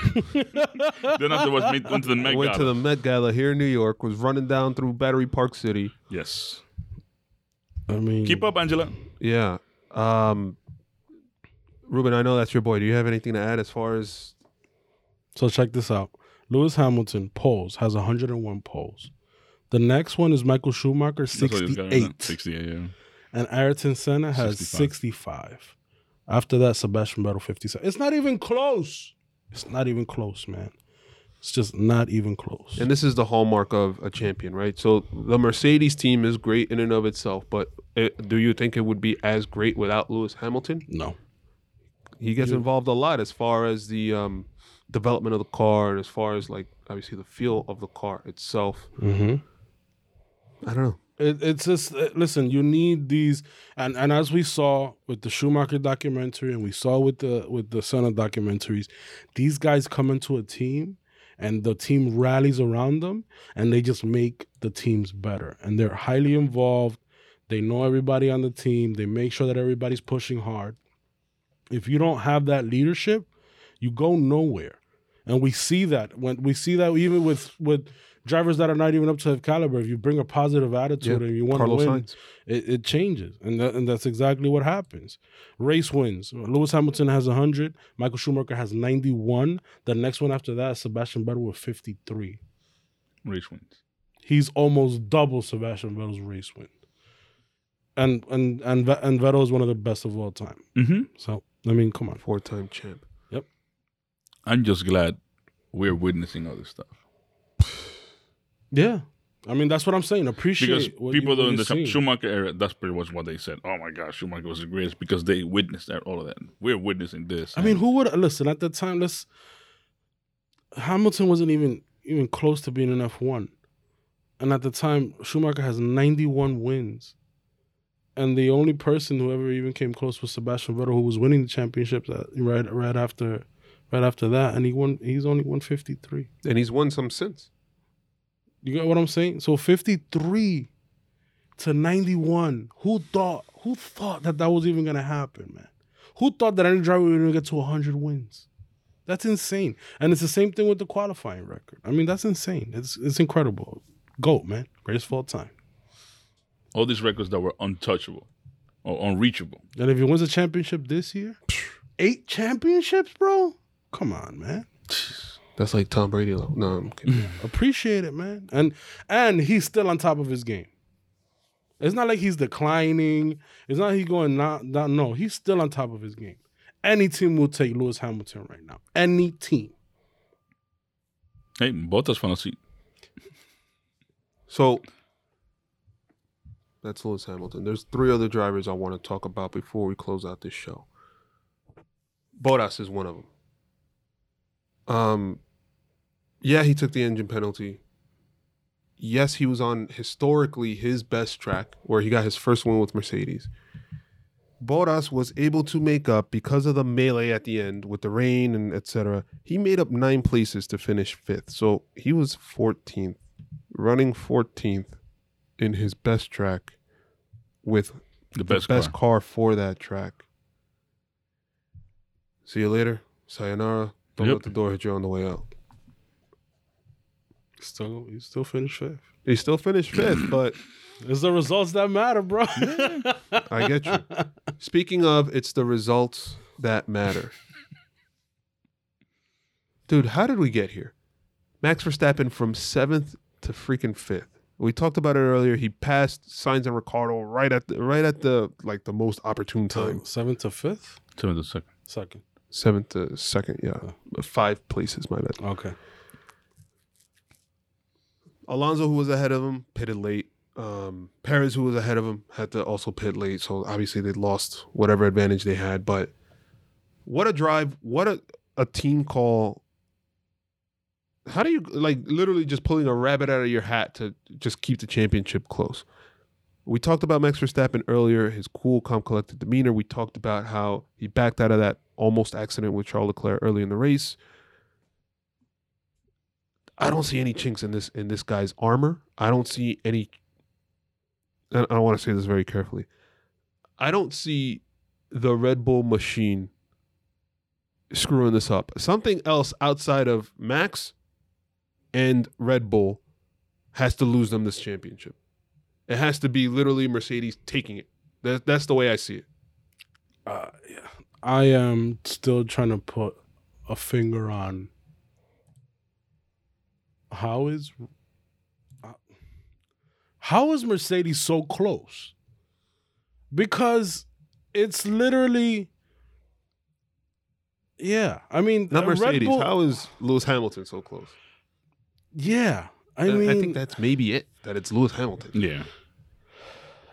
C: then afterwards, we went to the Met
B: I went to the Met Gala here in New York. Was running down through Battery Park City.
C: Yes.
A: I mean,
C: Keep up, Angela.
B: Yeah. Um, Ruben, I know that's your boy. Do you have anything to add as far as
A: So check this out. Lewis Hamilton poles has 101 poles. The next one is Michael Schumacher,
C: That's what
A: 68.
C: 68, yeah.
A: And Ayrton Senna has
C: 65.
A: 65. After that, Sebastian Vettel 57. It's not even close. It's not even close, man. It's just not even close.
B: And this is the hallmark of a champion, right? So the Mercedes team is great in and of itself, but it, do you think it would be as great without Lewis Hamilton?
A: no.
B: He gets
A: You-
B: involved a lot as far as the um, development of the car, and as far as like obviously the feel of the car itself.
A: Mm-hmm.
B: I don't know.
A: It, it's just uh, listen. You need these, and and as we saw with the Schumacher documentary, and we saw with the with the Senna documentaries, these guys come into a team, and the team rallies around them, and they just make the teams better. And they're highly involved. They know everybody on the team. They make sure that everybody's pushing hard. If you don't have that leadership, you go nowhere. And we see that when we see that even with with drivers that are not even up to caliber. If you bring a positive attitude
B: Yeah,
A: and you want
B: Carlos
A: to win, it, it changes, and that, and that's exactly what happens. Race wins. Lewis Hamilton has hundred. Michael Schumacher has ninety one. The next one after that, is Sebastian Vettel with fifty three.
C: Race wins.
A: He's almost double Sebastian Vettel's race win. And and and and Vettel is one of the best of all time.
C: Mm-hmm.
A: So I mean, come on.
B: Four-time champ.
C: I'm just glad we're witnessing all this stuff.
A: Yeah, I mean that's what I'm saying. Appreciate
C: Because people
A: you,
C: in the. Schumacher era, that's pretty much what they said. Oh my gosh, Schumacher was the greatest because they witnessed that, all of that. We're witnessing this.
A: I mean, who would listen at the time? Lewis Hamilton wasn't even even close to being an F one, and at the time Schumacher has ninety one wins, and the only person who ever even came close was Sebastian Vettel, who was winning the championships at, right right after right after that, and he won. He's only won fifty three.
B: And he's won some since.
A: You get what I'm saying? So fifty three to ninety one. Who thought? Who thought that that was even gonna happen, man? Who thought that any driver would even get to hundred wins? That's insane. And it's the same thing with the qualifying record. I mean, that's insane. It's it's incredible. Goat, man. Greatest of all time.
C: all these records that were untouchable or unreachable.
A: And if he wins a championship this year, eight championships, bro. Come on, man.
B: That's like Tom Brady. level. No, I'm kidding.
A: Appreciate it, man. And and he's still on top of his game. It's not like he's declining. It's not he going not, not no. He's still on top of his game. Any team will take Lewis Hamilton right now. Any team.
C: Hey, Bottas found a seat.
B: So that's Lewis Hamilton. There's three other drivers I want to talk about before we close out this show. Bottas is one of them. Um, yeah, he took the engine penalty. Yes, he was on historically his best track where he got his first win with Mercedes. Bottas was able to make up because of the melee at the end with the rain and etc. He made up nine places to finish fifth, so he was 14th, running 14th in his best track with
C: The best,
B: the best
C: car.
B: car for that track. See you later. Sayonara. Don't
C: Yep.
B: let the door hit you on the way out.
A: Still he still finished fifth.
B: He still finished fifth, but
A: It's the results that matter, bro.
B: I get you. Speaking of, it's the results that matter. Dude, how did we get here? Max Verstappen from seventh to freaking fifth. We talked about it earlier. He passed Sainz and Ricciardo right at the right at the like the most opportune time.
A: Seventh to fifth?
C: Seven to second.
A: Second.
B: Seventh to second, yeah. Five places, my bad.
A: Okay.
B: Alonso, who was ahead of him, pitted late. Um, Perez, who was ahead of him, had to also pit late. So obviously they lost whatever advantage they had. But what a drive! What a a team call! How do you like literally just pulling a rabbit out of your hat to just keep the championship close? We talked about Max Verstappen earlier, his cool, calm, collected demeanor. We talked about how he backed out of that almost accident with Charles Leclerc early in the race. I don't see any chinks in this in this guy's armor. I don't see any. and I want to say this very carefully. I don't see the Red Bull machine screwing this up. Something else outside of Max and Red Bull has to lose them this championship. It has to be literally Mercedes taking it. That, that's the way I see it.
A: Uh, yeah. I am still trying to put a finger on how is uh, how is Mercedes so close? Because it's literally yeah. I mean,
B: Not Mercedes.
A: Bull-
B: How is Lewis Hamilton so close?
A: yeah. I
B: I,
A: mean,
B: I think that's maybe it. That it's Lewis Hamilton.
C: Yeah.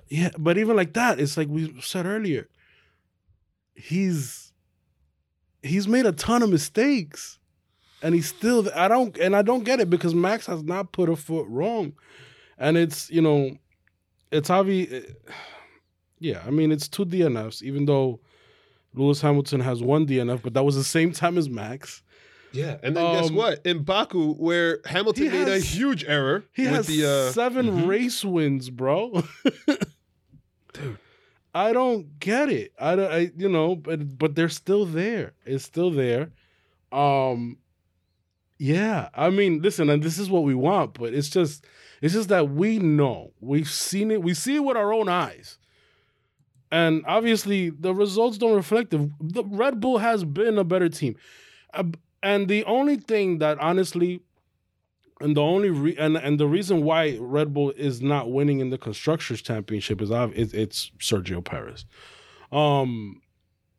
A: Yeah, but even like that, it's like we said earlier. He's he's made a ton of mistakes, and he's still. I don't and I don't get it because Max has not put a foot wrong, and it's you know, it's obvious. Yeah, I mean it's two DNFs, even though Lewis Hamilton has one DNF, but that was the same time as Max.
B: Yeah, and then guess
A: Um,
B: what? In Baku, where Hamilton made a huge error
A: He
B: with
A: has
B: the uh,
A: 7
C: mhm.
A: race wins, bro. I don't get it. I don't. I you know, but but they're still there. It's still there. Um, yeah. I mean, listen, and this is what we want, but it's just it's just that we know we've seen it. We see it with our own eyes. And obviously, the results don't reflect it. The Red Bull has been a better team, and the only thing that honestly and the only re- and and the reason why Red Bull is not winning in the constructors championship is it, it's Sergio Perez. Um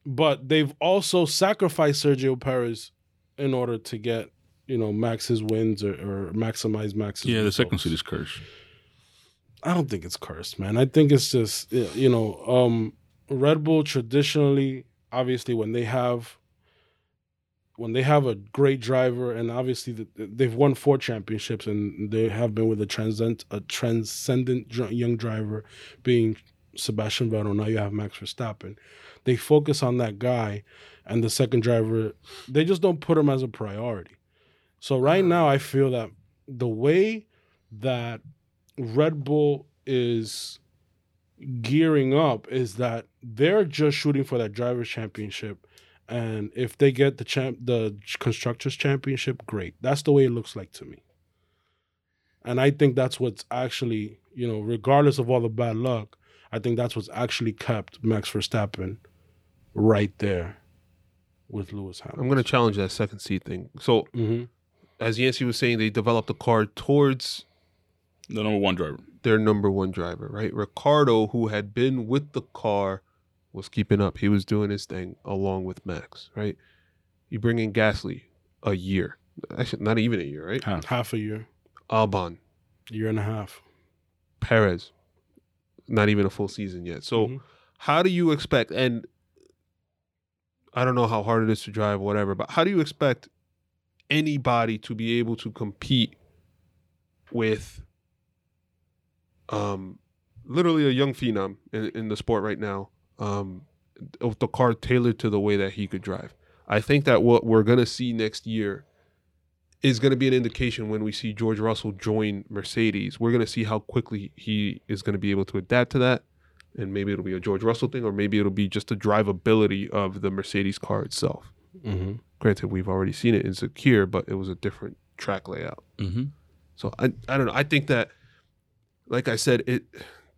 A: but they've also sacrificed Sergio Perez in order to get, you know, Max's wins or, or maximize Max's
C: Yeah, the second
A: results.
C: seat is cursed.
A: I don't think it's cursed, man. I think it's just you know, um Red Bull traditionally, obviously, when they have when they have a great driver, and obviously the, they've won four championships, and they have been with a transcendent a transcendent young driver, being Sebastian Vettel. Now you have Max Verstappen. They focus on that guy, and the second driver, they just don't put him as a priority. So right now, I feel that the way that Red Bull is gearing up is that they're just shooting for that drivers championship and if they get the champ the constructors championship great that's the way it looks like to me and i think that's what's actually you know regardless of all the bad luck I think that's what's actually kept Max Verstappen right there with Lewis Hamilton.
B: I'm going to challenge that second seat thing. So,
A: hmm
B: as Yancey was saying, they developed a car towards
C: The number one driver.
B: their number one driver, right? Ricciardo, who had been with the car, was keeping up. He was doing his thing along with Max, right? You bring in Gasly, a year. Actually, not even a year, right?
C: Half.
A: Half a year,
B: Albon,
A: year and a half.
B: Perez, not even a full season yet. So,
A: Mhm.
B: how do you expect? And I don't know how hard it is to drive, whatever, but how do you expect anybody to be able to compete with um literally a young phenom in, in the sport right now um with the car tailored to the way that he could drive i think that what we're going to see next year is going to be an indication when we see george russell join mercedes we're going to see how quickly he is going to be able to adapt to that and maybe it'll be a george russell thing or maybe it'll be just the drivability of the mercedes car itself
A: Mhm.
B: granted we've already seen it in Sakhir, but it was a different track layout.
C: Mm-hmm.
B: So I I don't know. I think that like I said, it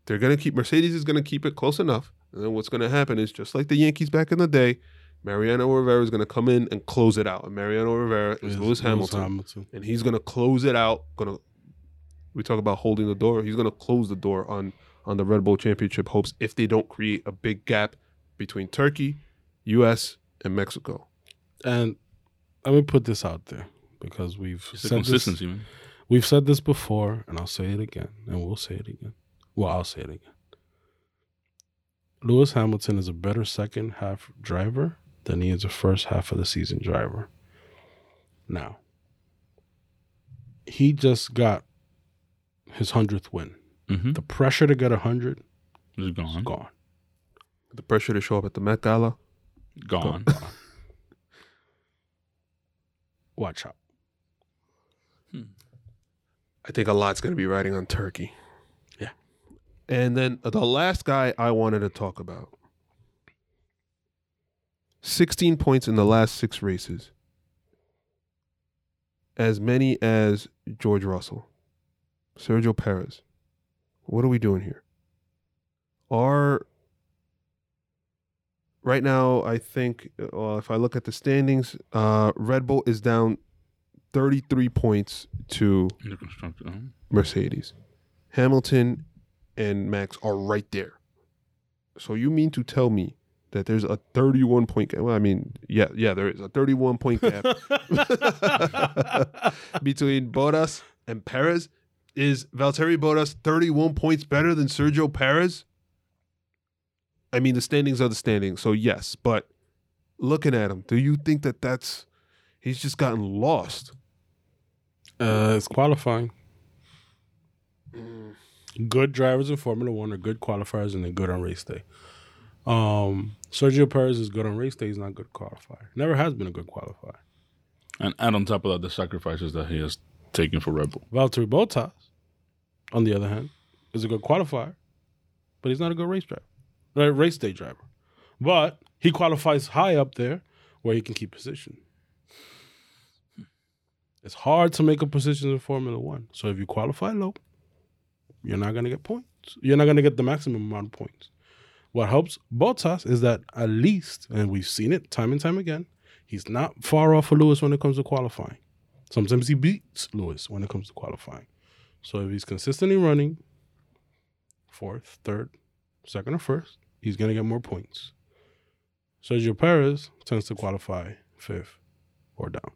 B: they're gonna keep Mercedes is gonna keep it close enough. And then what's gonna happen is just like the Yankees back in the day, Mariano Rivera is gonna come in and close it out. And Mariano Rivera is
A: Is
B: Lewis Hamilton.
A: Hamilton.
B: And he's gonna close it out. Gonna we talk about holding the door. He's gonna close the door on on the Red Bull Championship hopes if they don't create a big gap between Turkey, US, and Mexico.
A: And let me put this out there because we've
C: It's the
A: said this,
C: consistency, man.
A: we've said this before, and I'll say it again, and we'll say it again. Well, I'll say it again. Lewis Hamilton is a better second half driver than he is a first half of the season driver. Now, he just got his hundredth win.
C: Mm-hmm.
A: The pressure to get a hundred is
C: gone.
A: gone.
B: The pressure to show up at the Met Gala.
C: Gone.
A: Watch out.
B: I think a lot's going to be riding on Turkey. And then the last guy I wanted to talk about 16 points in the last six races, as many as George Russell, Sergio Perez. What are we doing here? Are right now, I think, well, if I look at the standings, uh, Red Bull is down 33 points to. Mercedes. Hamilton and Max are right there. So you mean to tell me that there's a 31 point gap? Well, I mean, yeah, yeah, there is a 31 point gap between Bottas and Perez. Is Valtteri Bottas 31 points better than Sergio Perez? I mean, the standings are the standings, so yes, but looking at him, do you think that that's he's just gotten lost?
A: Uh, it's qualifying. Good drivers in Formula One are good qualifiers and they're good on race day. Um, Sergio Perez is good on race day. He's not a good qualifier. Never has been a good qualifier.
C: And add on top of that the sacrifices that he has taken for Red Bull.
A: Valtteri Bottas, on the other hand, is a good qualifier, but he's not a good race driver, right? Race day driver. But he qualifies high up there where he can keep position. It's hard to make a position in Formula One. So if you qualify low, you're not going to get points. You're not going to get the maximum amount of points. What helps Bottas is that at least, and we've seen it time and time again, he's not far off of Lewis when it comes to qualifying. Sometimes he beats Lewis when it comes to qualifying. So if he's consistently running fourth, third, second, or first, he's going to get more points. Sergio Perez tends to qualify fifth or down.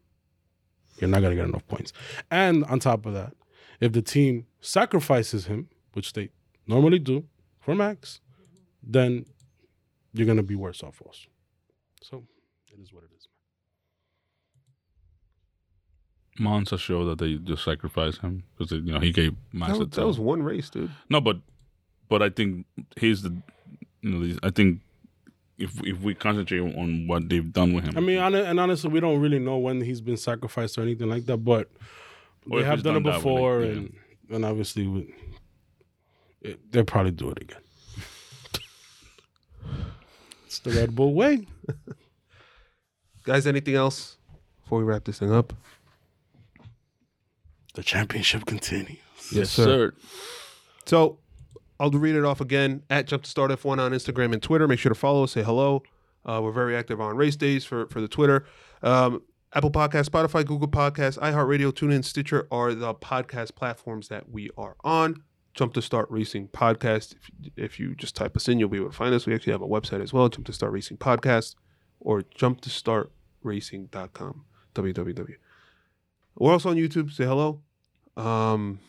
A: You're not going to get enough points. And on top of that, if the team sacrifices him, which they normally do for Max, then you're going to be worse off also. So it is what it is.
C: Monza showed that they just sacrificed him because you know he gave Max
B: That
C: a
B: was, that was one race, dude.
C: no, but but I think he's the you know these- I think if if we concentrate on what they've done with him,
A: I mean, and honestly, we don't really know when he's been sacrificed or anything like that, but
C: Or
A: they have done,
C: done
A: it before,
C: it, yeah.
A: and and obviously, we- it, they'll probably do it again. it's the Red Bull way.
B: Guys, anything else before we wrap this thing up?
A: The championship continues.
C: yes, sir.
B: So I'll read it off again at Jump to Start F1 on Instagram and Twitter. Make sure to follow us, say hello. Uh, we're very active on race days for, for the Twitter. Um, Apple Podcast, Spotify, Google Podcasts, iHeartRadio, TuneIn, Stitcher are the podcast platforms that we are on. Jump to Start Racing Podcast. If, if you just type us in, you'll be able to find us. We actually have a website as well, Jump to Start Racing Podcast or jump to start racing.com. www. We're also on YouTube. Say hello. Um,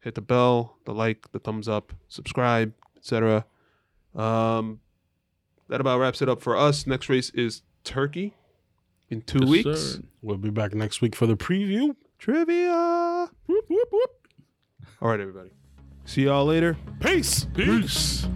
B: hit the bell, the like, the thumbs up, subscribe, etc. Um, that about wraps it up for us. Next race is Turkey in two
C: Yes,
B: weeks.
C: sir.
A: We'll be back next week for the preview.
B: Trivia. Whoop, whoop, whoop. All right, everybody. See y'all later.
A: Peace.
C: Peace.